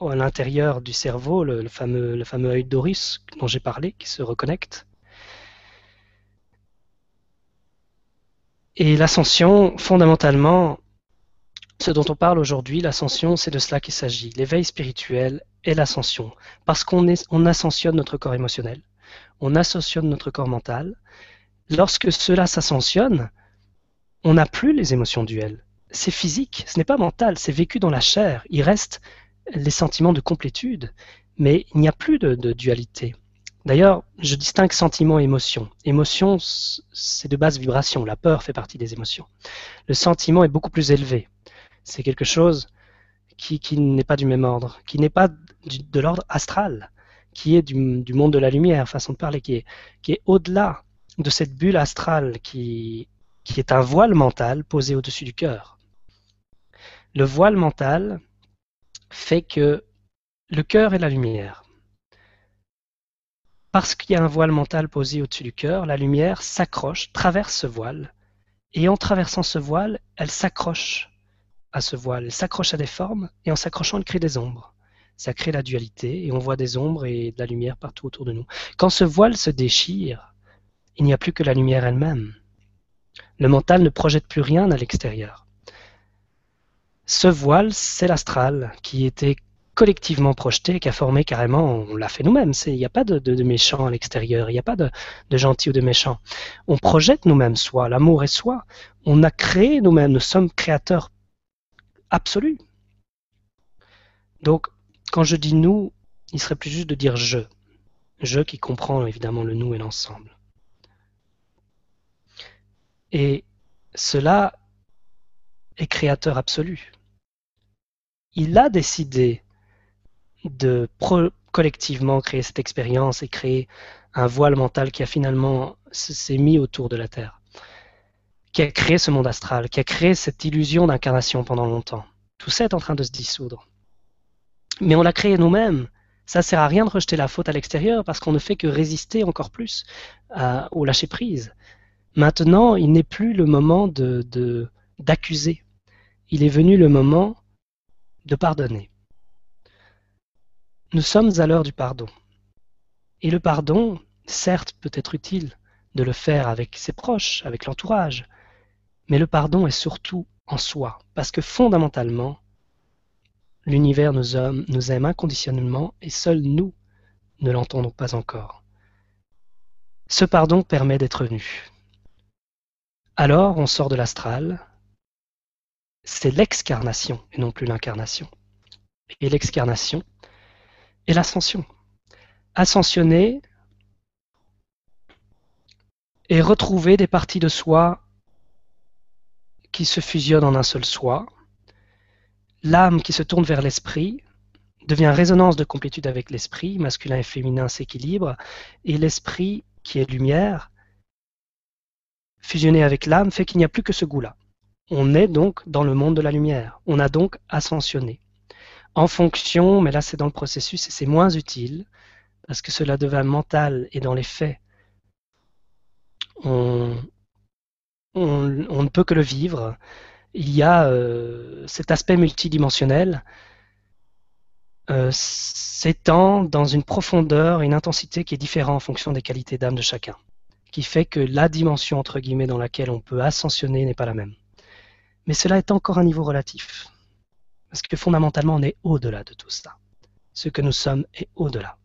à l'intérieur du cerveau, le, fameux, œil d'Horus dont j'ai parlé, qui se reconnecte. Et l'ascension, fondamentalement, ce dont on parle aujourd'hui, l'ascension, c'est de cela qu'il s'agit. L'éveil spirituel est l'ascension. Parce qu'on on ascensionne notre corps émotionnel, on ascensionne notre corps mental, Lorsque cela s'ascensionne, on n'a plus les émotions duelles. C'est physique, ce n'est pas mental, c'est vécu dans la chair. Il reste les sentiments de complétude, mais il n'y a plus de, dualité. D'ailleurs, je distingue sentiment et émotion. Émotion, c'est de basse vibration. La peur fait partie des émotions. Le sentiment est beaucoup plus élevé. C'est quelque chose qui, n'est pas du même ordre, qui n'est pas de l'ordre astral, qui est du, monde de la lumière, façon de parler, qui est, au-delà de cette bulle astrale qui, qui est un voile mental posé au-dessus du cœur. Le voile mental fait que le cœur est la lumière. Parce qu'il y a un voile mental posé au-dessus du cœur, la lumière s'accroche, traverse ce voile, et en traversant ce voile, elle s'accroche à ce voile, elle s'accroche à des formes, et en s'accrochant, elle crée des ombres. Ça crée la dualité, et on voit des ombres et de la lumière partout autour de nous. Quand ce voile se déchire, il n'y a plus que la lumière elle-même. Le mental ne projette plus rien à l'extérieur. Ce voile, c'est l'astral qui était collectivement projeté, qui a formé carrément, on l'a fait nous-mêmes. Il n'y a pas de, de, méchants à l'extérieur, il n'y a pas de, de gentils ou de méchants. On projette nous-mêmes soi, l'amour est soi. On a créé nous-mêmes, nous sommes créateurs absolus. Donc, quand je dis nous, il serait plus juste de dire je. Je qui comprend évidemment le nous et l'ensemble. Et cela est créateur absolu. Il a décidé de collectivement créer cette expérience et créer un voile mental qui a finalement s'est mis autour de la Terre, qui a créé ce monde astral, qui a créé cette illusion d'incarnation pendant longtemps. Tout ça est en train de se dissoudre. Mais on l'a créé nous-mêmes. Ça sert à rien de rejeter la faute à l'extérieur parce qu'on ne fait que résister encore plus au lâcher prise. Maintenant, il n'est plus le moment de d'accuser. il est venu le moment de pardonner. Nous sommes à l'heure du pardon. Et le pardon, certes, peut être utile de le faire avec ses proches, avec l'entourage, mais le pardon est surtout en soi, parce que fondamentalement, l'univers nous, aime inconditionnellement et seuls nous ne l'entendons pas encore. Ce pardon permet d'être nu. Alors on sort de l'astral, c'est l'excarnation et non plus l'incarnation. Et l'excarnation, et l'ascension. Ascensionner et retrouver des parties de soi qui se fusionnent en un seul soi. L'âme qui se tourne vers l'esprit devient résonance de complétude avec l'esprit, masculin et féminin s'équilibrent, et l'esprit qui est lumière, fusionné avec l'âme, fait qu'il n'y a plus que ce goût-là. On est donc dans le monde de la lumière, on a donc ascensionné en fonction, mais là c'est dans le processus et c'est moins utile, parce que cela devient mental et dans les faits, on, ne peut que le vivre. Il y a euh, cet aspect multidimensionnel euh, s'étend dans une profondeur une intensité qui est différente en fonction des qualités d'âme de chacun, qui fait que la dimension entre guillemets dans laquelle on peut ascensionner n'est pas la même. Mais cela est encore un niveau relatif. Parce que fondamentalement, on est au-delà de tout ça. Ce que nous sommes est au-delà.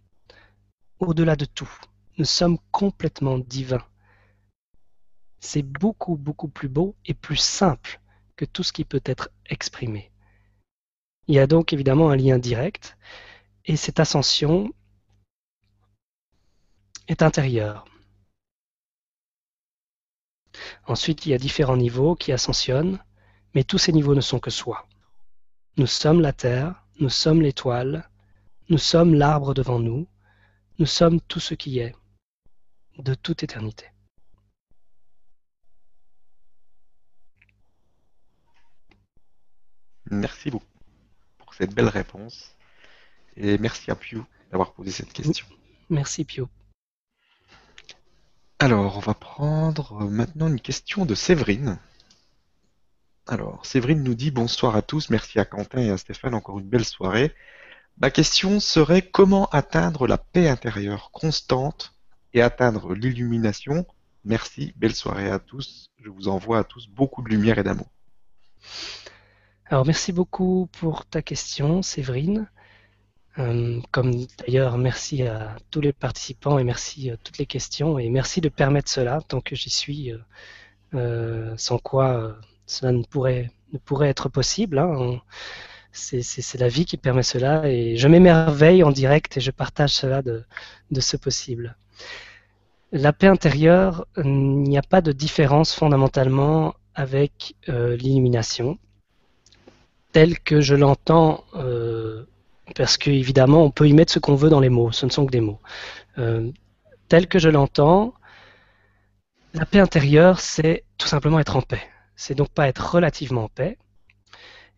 Au-delà de tout. Nous sommes complètement divins. C'est beaucoup, beaucoup plus beau et plus simple que tout ce qui peut être exprimé. Il y a donc évidemment un lien direct, et cette ascension est intérieure. Ensuite, il y a différents niveaux qui ascensionnent, mais tous ces niveaux ne sont que soi. Nous sommes la terre, nous sommes l'étoile, nous sommes l'arbre devant nous, nous sommes tout ce qui est, de toute éternité. Merci beaucoup pour cette belle réponse. Et merci à Pio d'avoir posé cette question. Merci Pio. Alors, on va prendre maintenant une question de Séverine. Alors, Séverine nous dit bonsoir à tous, merci à Quentin et à Stéphane, encore une belle soirée. Ma question serait comment atteindre la paix intérieure constante et atteindre l'illumination? Merci, belle soirée à tous. Je vous envoie à tous beaucoup de lumière et d'amour. Alors, merci beaucoup pour ta question, Séverine. Euh, comme d'ailleurs, merci à tous les participants et merci à toutes les questions et merci de permettre cela tant que j'y suis, euh, euh, sans quoi cela ne pourrait, ne pourrait être possible. Hein. C'est la vie qui permet cela et je m'émerveille en direct et je partage cela de, de ce possible. La paix intérieure, il n'y a pas de différence fondamentalement avec l'illumination telle que je l'entends parce qu'évidemment, on peut y mettre ce qu'on veut dans les mots, ce ne sont que des mots. Euh, tel que je l'entends, la paix intérieure, c'est tout simplement être en paix. C'est donc pas être relativement en paix.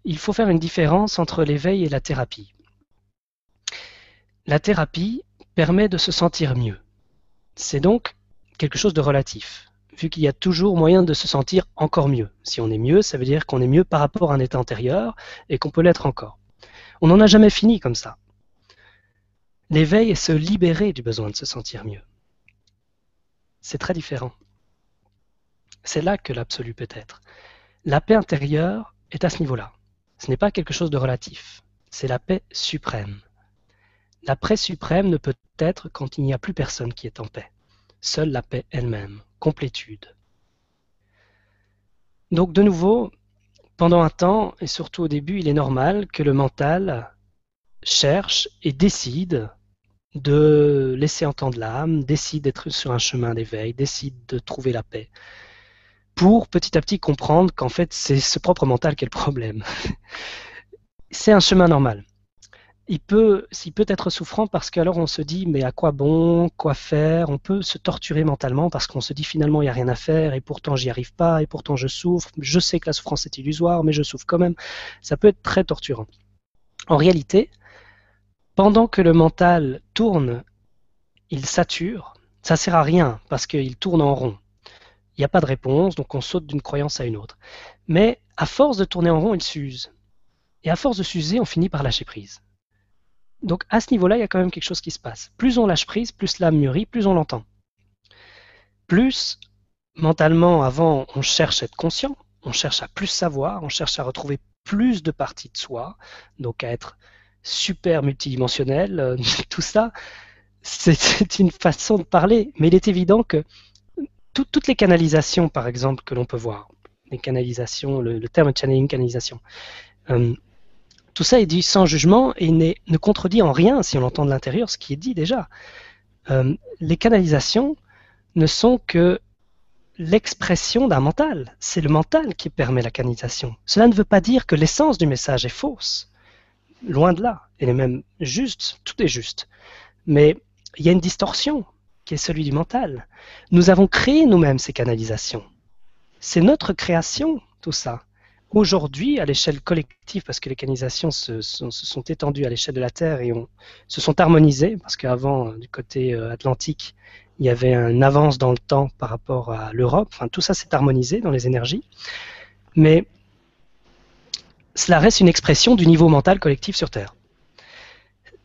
Il faut faire une différence entre l'éveil et la thérapie. La thérapie permet de se sentir mieux. C'est donc quelque chose de relatif, vu qu'il y a toujours moyen de se sentir encore mieux. Si on est mieux, ça veut dire qu'on est mieux par rapport à un état antérieur et qu'on peut l'être encore. On n'en a jamais fini comme ça. L'éveil est se libérer du besoin de se sentir mieux. C'est très différent. C'est là que l'absolu peut être. La paix intérieure est à ce niveau-là. Ce n'est pas quelque chose de relatif. C'est la paix suprême. La paix suprême ne peut être quand il n'y a plus personne qui est en paix. Seule la paix elle-même, complétude. Donc de nouveau, pendant un temps, et surtout au début, il est normal que le mental cherche et décide de laisser entendre l'âme, décide d'être sur un chemin d'éveil, décide de trouver la paix, pour petit à petit comprendre qu'en fait c'est ce propre mental qui est le problème. c'est un chemin normal il peut, s'il peut être souffrant parce qu'alors on se dit mais à quoi bon, quoi faire, on peut se torturer mentalement parce qu'on se dit finalement il n'y a rien à faire et pourtant j'y arrive pas et pourtant je souffre, je sais que la souffrance est illusoire mais je souffre quand même, ça peut être très torturant. En réalité, pendant que le mental tourne, il sature, ça sert à rien parce qu'il tourne en rond. Il n'y a pas de réponse, donc on saute d'une croyance à une autre. Mais à force de tourner en rond, il s'use. Et à force de s'user, on finit par lâcher prise. Donc à ce niveau-là, il y a quand même quelque chose qui se passe. Plus on lâche prise, plus l'âme mûrit, plus on l'entend. Plus mentalement, avant, on cherche à être conscient, on cherche à plus savoir, on cherche à retrouver plus de parties de soi, donc à être super multidimensionnel, euh, tout ça, c'est une façon de parler. Mais il est évident que toutes les canalisations, par exemple, que l'on peut voir, les canalisations, le, terme channeling canalisation, euh, tout ça est dit sans jugement et ne contredit en rien, si on l'entend de l'intérieur, ce qui est dit déjà. Euh, les canalisations ne sont que l'expression d'un mental. C'est le mental qui permet la canalisation. Cela ne veut pas dire que l'essence du message est fausse. Loin de là. Elle est même juste. Tout est juste. Mais il y a une distorsion qui est celui du mental. Nous avons créé nous-mêmes ces canalisations. C'est notre création, tout ça aujourd'hui, à l'échelle collective, parce que les canalisations se, sont étendues à l'échelle de la Terre et se sont harmonisées, parce qu'avant, euh, du côté euh, atlantique, il y avait une avance dans le temps par rapport à l'Europe. Enfin, tout ça s'est harmonisé dans les énergies. Mais cela reste une expression du niveau mental collectif sur Terre.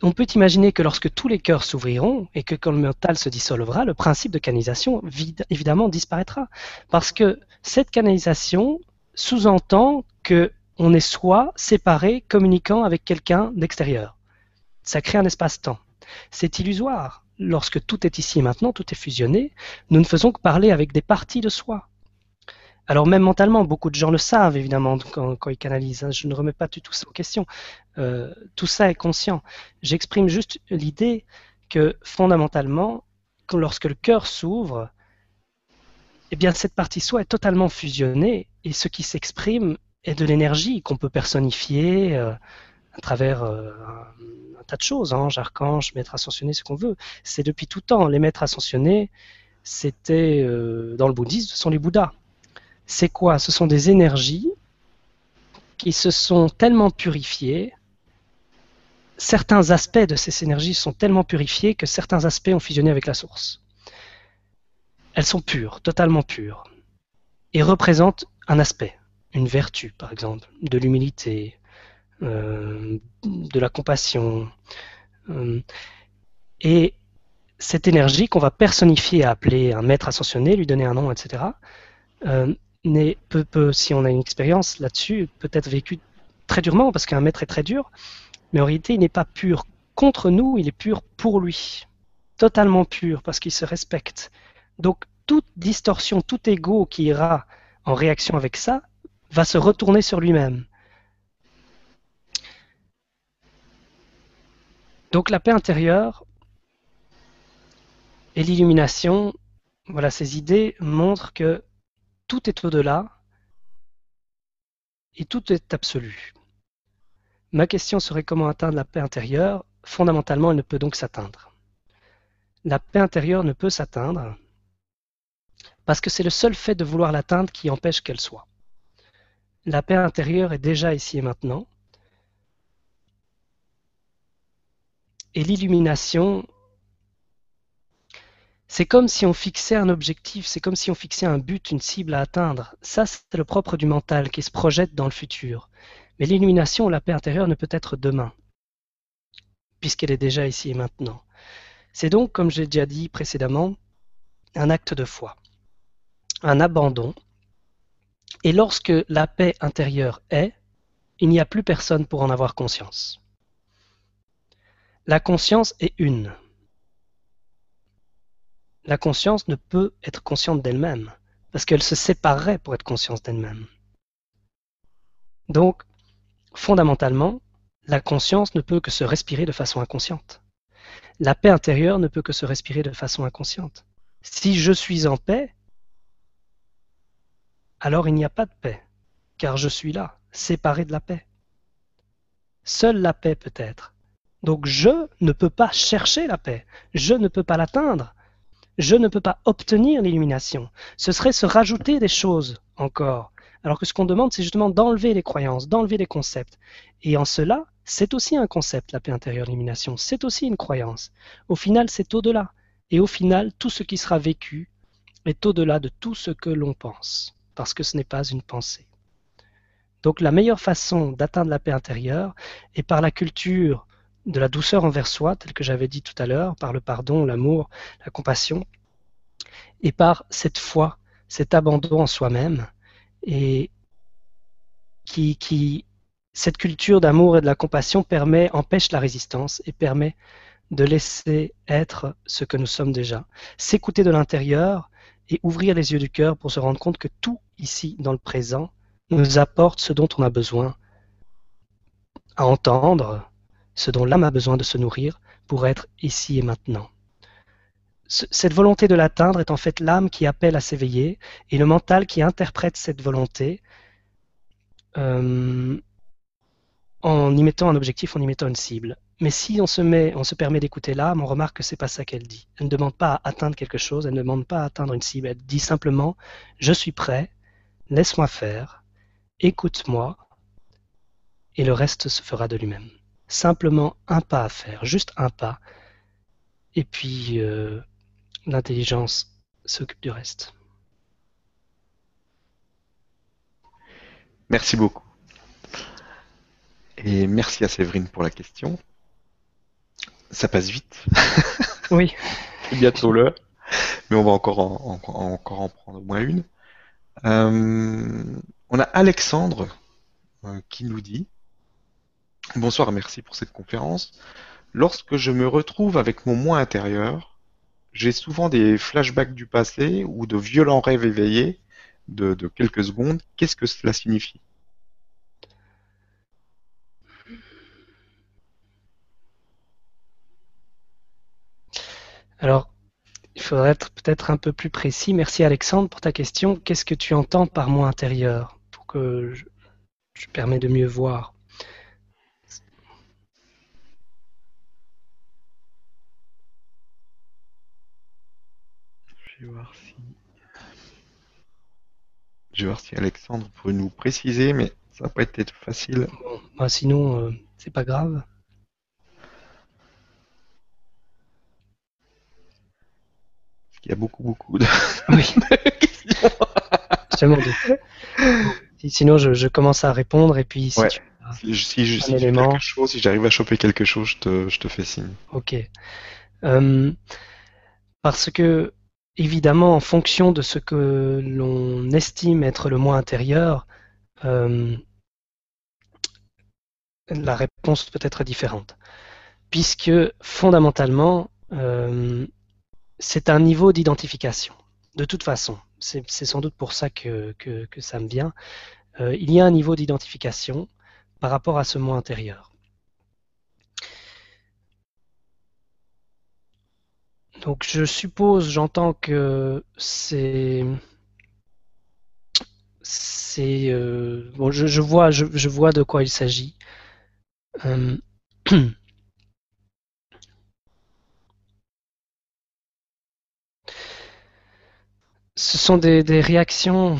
On peut imaginer que lorsque tous les cœurs s'ouvriront et que quand le mental se dissolvera, le principe de canalisation évidemment disparaîtra. Parce que cette canalisation sous-entend que on est soi séparé, communiquant avec quelqu'un d'extérieur. Ça crée un espace-temps. C'est illusoire. Lorsque tout est ici et maintenant, tout est fusionné, nous ne faisons que parler avec des parties de soi. Alors même mentalement, beaucoup de gens le savent évidemment quand, ils canalisent. Hein. Je ne remets pas du tout ça en question. Euh, tout ça est conscient. J'exprime juste l'idée que fondamentalement, lorsque le cœur s'ouvre, eh bien cette partie soi est totalement fusionnée et ce qui s'exprime est de l'énergie qu'on peut personnifier euh, à travers euh, un, tas de choses, anges, archanges, maîtres ascensionnés, ce qu'on veut. C'est depuis tout temps. Les maîtres ascensionnés, c'était euh, dans le bouddhisme, ce sont les Bouddhas. C'est quoi? Ce sont des énergies qui se sont tellement purifiées. Certains aspects de ces énergies sont tellement purifiés que certains aspects ont fusionné avec la source. Elles sont pures, totalement pures, et représentent un aspect, une vertu par exemple, de l'humilité, euh, de la compassion. Euh, et cette énergie qu'on va personnifier, appeler un maître ascensionné, lui donner un nom, etc., euh, peut, si on a une expérience là-dessus, peut être vécu très durement, parce qu'un maître est très dur, mais en réalité, il n'est pas pur contre nous, il est pur pour lui. Totalement pur, parce qu'il se respecte. Donc, toute distorsion, tout ego qui ira en réaction avec ça, va se retourner sur lui-même. Donc, la paix intérieure et l'illumination, voilà, ces idées montrent que tout est au-delà et tout est absolu. Ma question serait comment atteindre la paix intérieure? Fondamentalement, elle ne peut donc s'atteindre. La paix intérieure ne peut s'atteindre parce que c'est le seul fait de vouloir l'atteindre qui empêche qu'elle soit. La paix intérieure est déjà ici et maintenant. Et l'illumination, c'est comme si on fixait un objectif, c'est comme si on fixait un but, une cible à atteindre. Ça, c'est le propre du mental qui se projette dans le futur. Mais l'illumination, la paix intérieure ne peut être demain, puisqu'elle est déjà ici et maintenant. C'est donc, comme j'ai déjà dit précédemment, un acte de foi, un abandon. Et lorsque la paix intérieure est, il n'y a plus personne pour en avoir conscience. La conscience est une la conscience ne peut être consciente d'elle-même, parce qu'elle se séparerait pour être consciente d'elle-même. Donc, fondamentalement, la conscience ne peut que se respirer de façon inconsciente. La paix intérieure ne peut que se respirer de façon inconsciente. Si je suis en paix, alors il n'y a pas de paix, car je suis là, séparé de la paix. Seule la paix peut être. Donc je ne peux pas chercher la paix, je ne peux pas l'atteindre, je ne peux pas obtenir l'illumination. Ce serait se rajouter des choses encore. Alors que ce qu'on demande, c'est justement d'enlever les croyances, d'enlever les concepts. Et en cela, c'est aussi un concept, la paix intérieure, l'illumination. C'est aussi une croyance. Au final, c'est au-delà. Et au final, tout ce qui sera vécu est au-delà de tout ce que l'on pense, parce que ce n'est pas une pensée. Donc la meilleure façon d'atteindre la paix intérieure est par la culture de la douceur envers soi, tel que j'avais dit tout à l'heure, par le pardon, l'amour, la compassion, et par cette foi, cet abandon en soi-même, et qui, qui cette culture d'amour et de la compassion permet, empêche la résistance et permet de laisser être ce que nous sommes déjà, s'écouter de l'intérieur et ouvrir les yeux du cœur pour se rendre compte que tout ici dans le présent nous apporte ce dont on a besoin à entendre, ce dont l'âme a besoin de se nourrir pour être ici et maintenant. Cette volonté de l'atteindre est en fait l'âme qui appelle à s'éveiller et le mental qui interprète cette volonté euh, en y mettant un objectif, en y mettant une cible. Mais si on se met, on se permet d'écouter l'âme, on remarque que c'est pas ça qu'elle dit. Elle ne demande pas à atteindre quelque chose, elle ne demande pas à atteindre une cible. Elle dit simplement je suis prêt, laisse-moi faire, écoute-moi, et le reste se fera de lui-même simplement un pas à faire, juste un pas, et puis euh, l'intelligence s'occupe du reste. Merci beaucoup. Et merci à Séverine pour la question. Ça passe vite. Oui. C'est bientôt l'heure. Mais on va encore en, encore en prendre au moins une. Euh, on a Alexandre euh, qui nous dit Bonsoir, merci pour cette conférence. Lorsque je me retrouve avec mon moi intérieur, j'ai souvent des flashbacks du passé ou de violents rêves éveillés de, quelques secondes. Qu'est-ce que cela signifie? Il faudrait être peut-être un peu plus précis. Merci Alexandre pour ta question. Qu'est-ce que tu entends par moi intérieur Pour que je, je permets de mieux voir? Je vais voir si. Je vais voir si Alexandre pourrait nous préciser, mais ça va pas être facile. Bah, sinon, euh, c'est pas grave. Qu'il y a beaucoup, beaucoup de, oui. questions. Sinon, je, commence à répondre et puis si tu si, si, si, quelque chose, si j'arrive à choper quelque chose, je te, je te fais signe. Ok. Euh, parce que évidemment, en fonction de ce que l'on estime être le moi intérieur, euh, la réponse peut être différente. puisque fondamentalement, euh, c'est un niveau d'identification. De toute façon, c'est sans doute pour ça que, ça me vient. Euh, il y a un niveau d'identification par rapport à ce moi intérieur. Donc je suppose, j'entends que c'est euh, bon, je, vois je, vois de quoi il s'agit. Ce sont des, réactions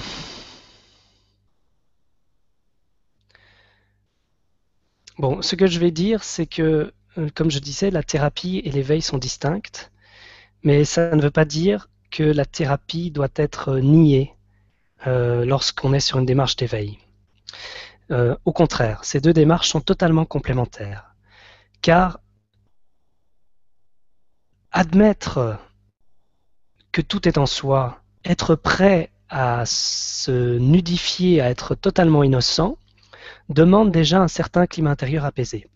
Bon, ce que je vais dire, c'est que, euh, comme je disais, la thérapie et l'éveil sont distinctes, mais ça ne veut pas dire que la thérapie doit être niée euh, lorsqu'on est sur une démarche d'éveil. Euh, au contraire, ces deux démarches sont totalement complémentaires, car admettre que tout est en soi être prêt à se nudifier, à être totalement innocent, demande déjà un certain climat intérieur apaisé.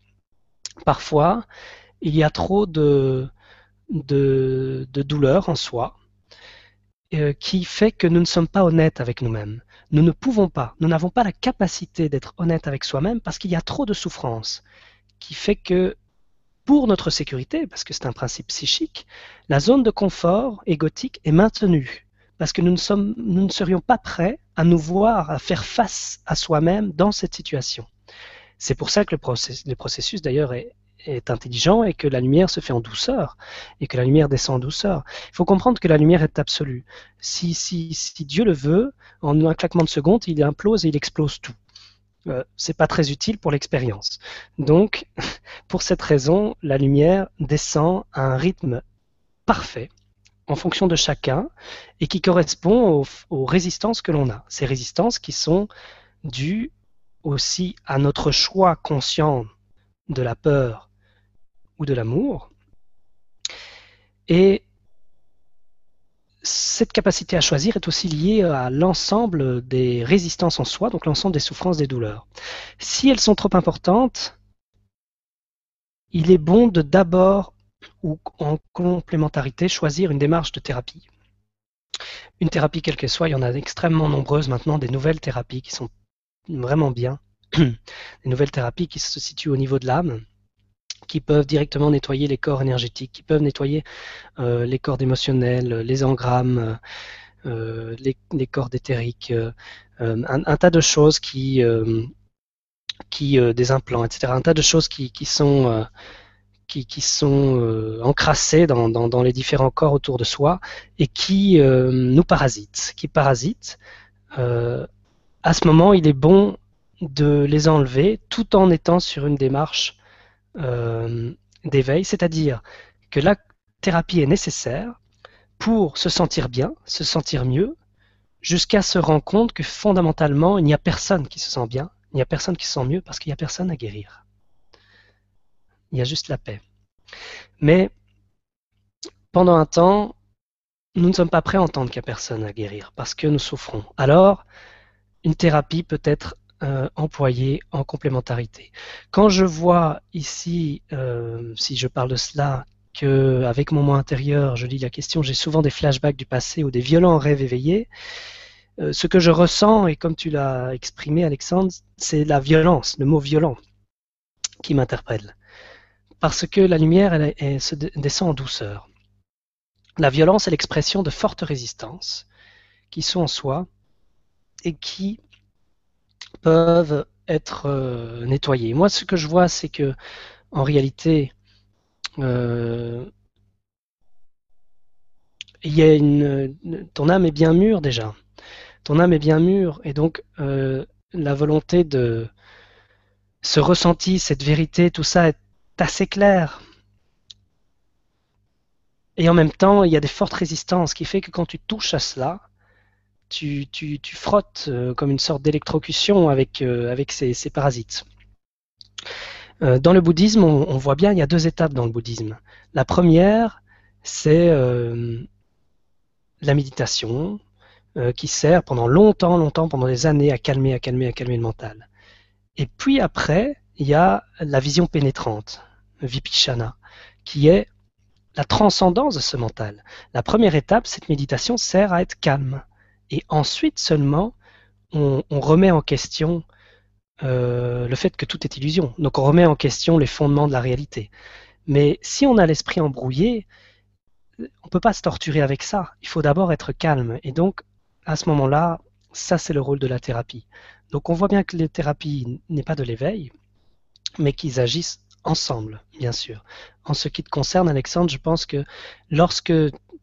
Parfois, il y a trop de, douleur en soi euh, qui fait que nous ne sommes pas honnêtes avec nous-mêmes. Nous ne pouvons pas, nous n'avons pas la capacité d'être honnêtes avec soi-même parce qu'il y a trop de souffrance qui fait que pour notre sécurité, parce que c'est un principe psychique, la zone de confort égotique est maintenue parce que nous ne, sommes, nous ne serions pas prêts à nous voir, à faire face à soi-même dans cette situation. C'est pour ça que le, processus, d'ailleurs est, intelligent et que la lumière se fait en douceur et que la lumière descend en douceur. Il faut comprendre que la lumière est absolue. Si, Dieu le veut, en un claquement de seconde, il implose et il explose tout. Euh, c'est pas très utile pour l'expérience. Donc, pour cette raison, la lumière descend à un rythme parfait en fonction de chacun et qui correspond aux, résistances que l'on a. Ces résistances qui sont dues aussi à notre choix conscient de la peur ou de l'amour. Et cette capacité à choisir est aussi liée à l'ensemble des résistances en soi, donc l'ensemble des souffrances, des douleurs. Si elles sont trop importantes, il est bon de d'abord ou en complémentarité choisir une démarche de thérapie. Une thérapie quelle qu'elle soit, il y en a extrêmement nombreuses maintenant, des nouvelles thérapies qui sont vraiment bien, des nouvelles thérapies qui se situent au niveau de l'âme, qui peuvent directement nettoyer les corps énergétiques, qui peuvent nettoyer euh, les corps émotionnels, les engrammes, euh, les, cordes éthériques, euh, un, tas de choses qui, qui des implants, etc. Un tas de choses qui, qui sont qui, sont euh, encrassés dans, les différents corps autour de soi et qui euh, nous parasitent, qui parasitent. Euh, à ce moment, il est bon de les enlever tout en étant sur une démarche d'éveil, c'est-à-dire que la thérapie est nécessaire pour se sentir bien, se sentir mieux, jusqu'à se rendre compte que fondamentalement, il n'y a personne qui se sent bien, il n'y a personne qui se sent mieux parce qu'il n'y a personne à guérir il y a juste la paix. Mais pendant un temps, nous ne sommes pas prêts à entendre qu'il n'y a personne à guérir parce que nous souffrons. Alors, une thérapie peut être euh, employée en complémentarité. Quand je vois ici, euh, si je parle de cela, que avec mon moi intérieur, je lis la question, j'ai souvent des flashbacks du passé ou des violents rêves éveillés. Euh, ce que je ressens, et comme tu l'as exprimé, Alexandre, c'est la violence, le mot violent qui m'interpelle parce que la lumière elle, se descend en douceur. La violence est l'expression de fortes résistances qui sont en soi et qui peuvent être euh, nettoyées. Moi, ce que je vois, c'est que en réalité, euh, il y a une, ton âme est bien mûre déjà. Ton âme est bien mûre et donc euh, la volonté de ce ressenti, cette vérité, tout ça est assez clair. Et en même temps, il y a des fortes résistances qui fait que quand tu touches à cela, tu, tu, tu frottes euh, comme une sorte d'électrocution avec, euh, avec ces, parasites. Euh, dans le bouddhisme, on, on, voit bien, il y a deux étapes dans le bouddhisme. La première, c'est la méditation, qui sert pendant longtemps, longtemps, pendant des années à calmer, à calmer, à calmer le mental. Et puis après, il y a la vision pénétrante. Vipichana, qui est la transcendance de ce mental. La première étape, cette méditation sert à être calme. Et ensuite seulement, on, remet en question euh, le fait que tout est illusion. Donc on remet en question les fondements de la réalité. Mais si on a l'esprit embrouillé, on ne peut pas se torturer avec ça. Il faut d'abord être calme. Et donc, à ce moment-là, ça c'est le rôle de la thérapie. Donc on voit bien que la thérapie n'est pas de l'éveil, mais qu'ils agissent ensemble, bien sûr. En ce qui te concerne, Alexandre, je pense que lorsque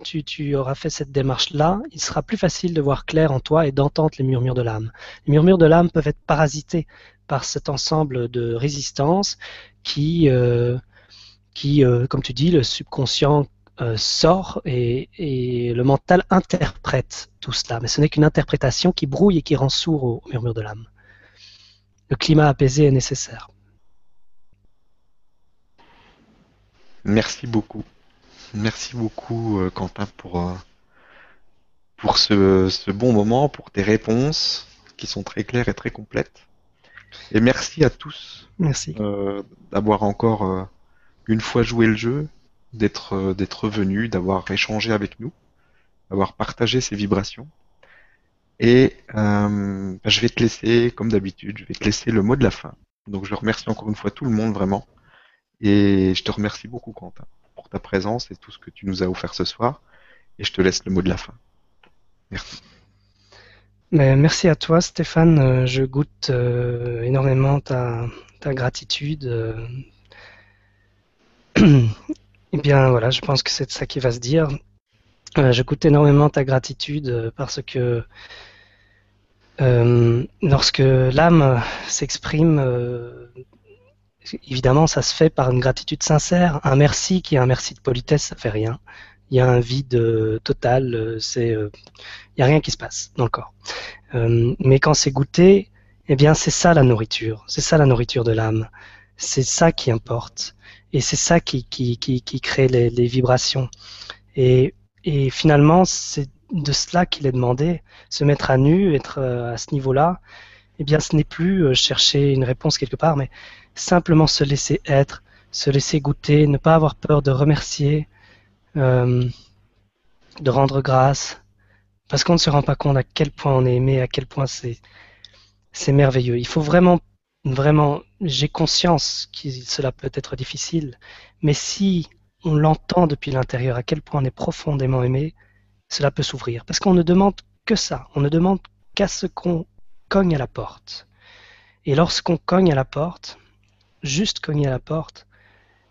tu, auras fait cette démarche-là, il sera plus facile de voir clair en toi et d'entendre les murmures de l'âme. Les murmures de l'âme peuvent être parasités par cet ensemble de résistances qui, euh, euh, comme tu dis, le subconscient euh, sort et, le mental interprète tout cela. Mais ce n'est qu'une interprétation qui brouille et qui rend sourd aux murmures de l'âme. Le climat apaisé est nécessaire. Merci beaucoup. Merci beaucoup, euh, Quentin, pour, euh, pour ce, bon moment, pour tes réponses qui sont très claires et très complètes. Et merci à tous merci. Euh, d'avoir encore une fois joué le jeu, d'être d'être venu, d'avoir échangé avec nous, d'avoir partagé ces vibrations. Et bah, je vais te laisser, comme d'habitude, je vais te laisser le mot de la fin. Donc je remercie encore une fois tout le monde vraiment. Et je te remercie beaucoup, Quentin, pour ta présence et tout ce que tu nous as offert ce soir. Et je te laisse le mot de la fin. Merci. Mais merci à toi, Stéphane. Euh, je goûte euh, énormément ta, gratitude. Euh. Eh bien, voilà, je pense que c'est ça qui va se dire. je goûte énormément ta gratitude parce que lorsque l'âme s'exprime évidemment, ça se fait par une gratitude sincère. Un merci qui est un merci de politesse, ça fait rien. Il y a un vide euh, total, euh, c'est, euh, il n'y a rien qui se passe dans le corps. mais quand c'est goûté, eh bien, c'est ça la nourriture. C'est ça la nourriture de l'âme. C'est ça qui importe. Et c'est ça qui, qui, qui, qui crée les, les, vibrations. Et, et finalement, c'est de cela qu'il est demandé. Se mettre à nu, être à ce niveau-là, eh bien, ce n'est plus chercher une réponse quelque part, mais simplement se laisser être, se laisser goûter, ne pas avoir peur de remercier, euh, de rendre grâce, parce qu'on ne se rend pas compte à quel point on est aimé, à quel point c'est c'est merveilleux. Il faut vraiment, vraiment, j'ai conscience que cela peut être difficile, mais si on l'entend depuis l'intérieur, à quel point on est profondément aimé, cela peut s'ouvrir. Parce qu'on ne demande que ça, on ne demande qu'à ce qu'on cogne à la porte. Et lorsqu'on cogne à la porte, juste cogner à la porte,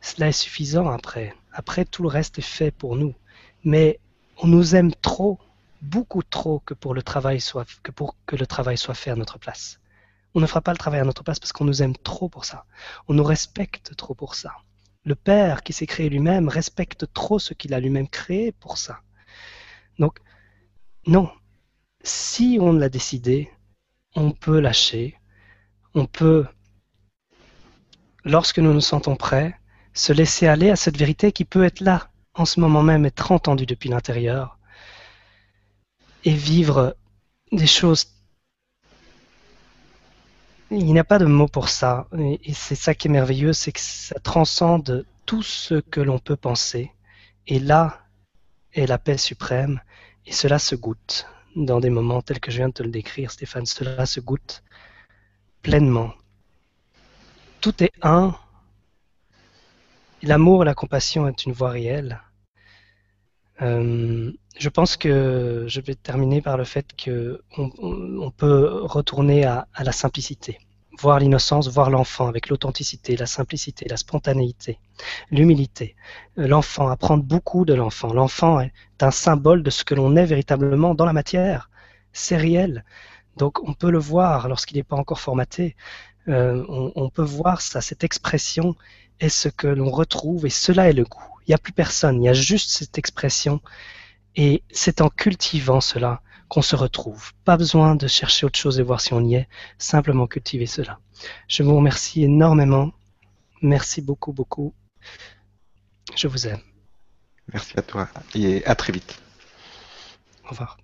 cela est suffisant après. Après, tout le reste est fait pour nous. Mais on nous aime trop, beaucoup trop, que pour le travail soit, que pour que le travail soit fait à notre place. On ne fera pas le travail à notre place parce qu'on nous aime trop pour ça. On nous respecte trop pour ça. Le Père qui s'est créé lui-même respecte trop ce qu'il a lui-même créé pour ça. Donc, non. Si on l'a décidé, on peut lâcher, on peut lorsque nous nous sentons prêts, se laisser aller à cette vérité qui peut être là, en ce moment même, être entendue depuis l'intérieur, et vivre des choses. Il n'y a pas de mot pour ça, et c'est ça qui est merveilleux, c'est que ça transcende tout ce que l'on peut penser, et là est la paix suprême, et cela se goûte dans des moments tels que je viens de te le décrire, Stéphane, cela se goûte pleinement tout est un. L'amour et la compassion est une voie réelle. Euh, je pense que je vais terminer par le fait qu'on on peut retourner à, la simplicité, voir l'innocence, voir l'enfant avec l'authenticité, la simplicité, la spontanéité, l'humilité. L'enfant, apprendre beaucoup de l'enfant. L'enfant est un symbole de ce que l'on est véritablement dans la matière. C'est réel. Donc on peut le voir lorsqu'il n'est pas encore formaté. Euh, on, peut voir ça, cette expression est ce que l'on retrouve et cela est le goût. Il n'y a plus personne, il y a juste cette expression et c'est en cultivant cela qu'on se retrouve. Pas besoin de chercher autre chose et voir si on y est, simplement cultiver cela. Je vous remercie énormément. Merci beaucoup, beaucoup. Je vous aime. Merci à toi et à très vite. Au revoir.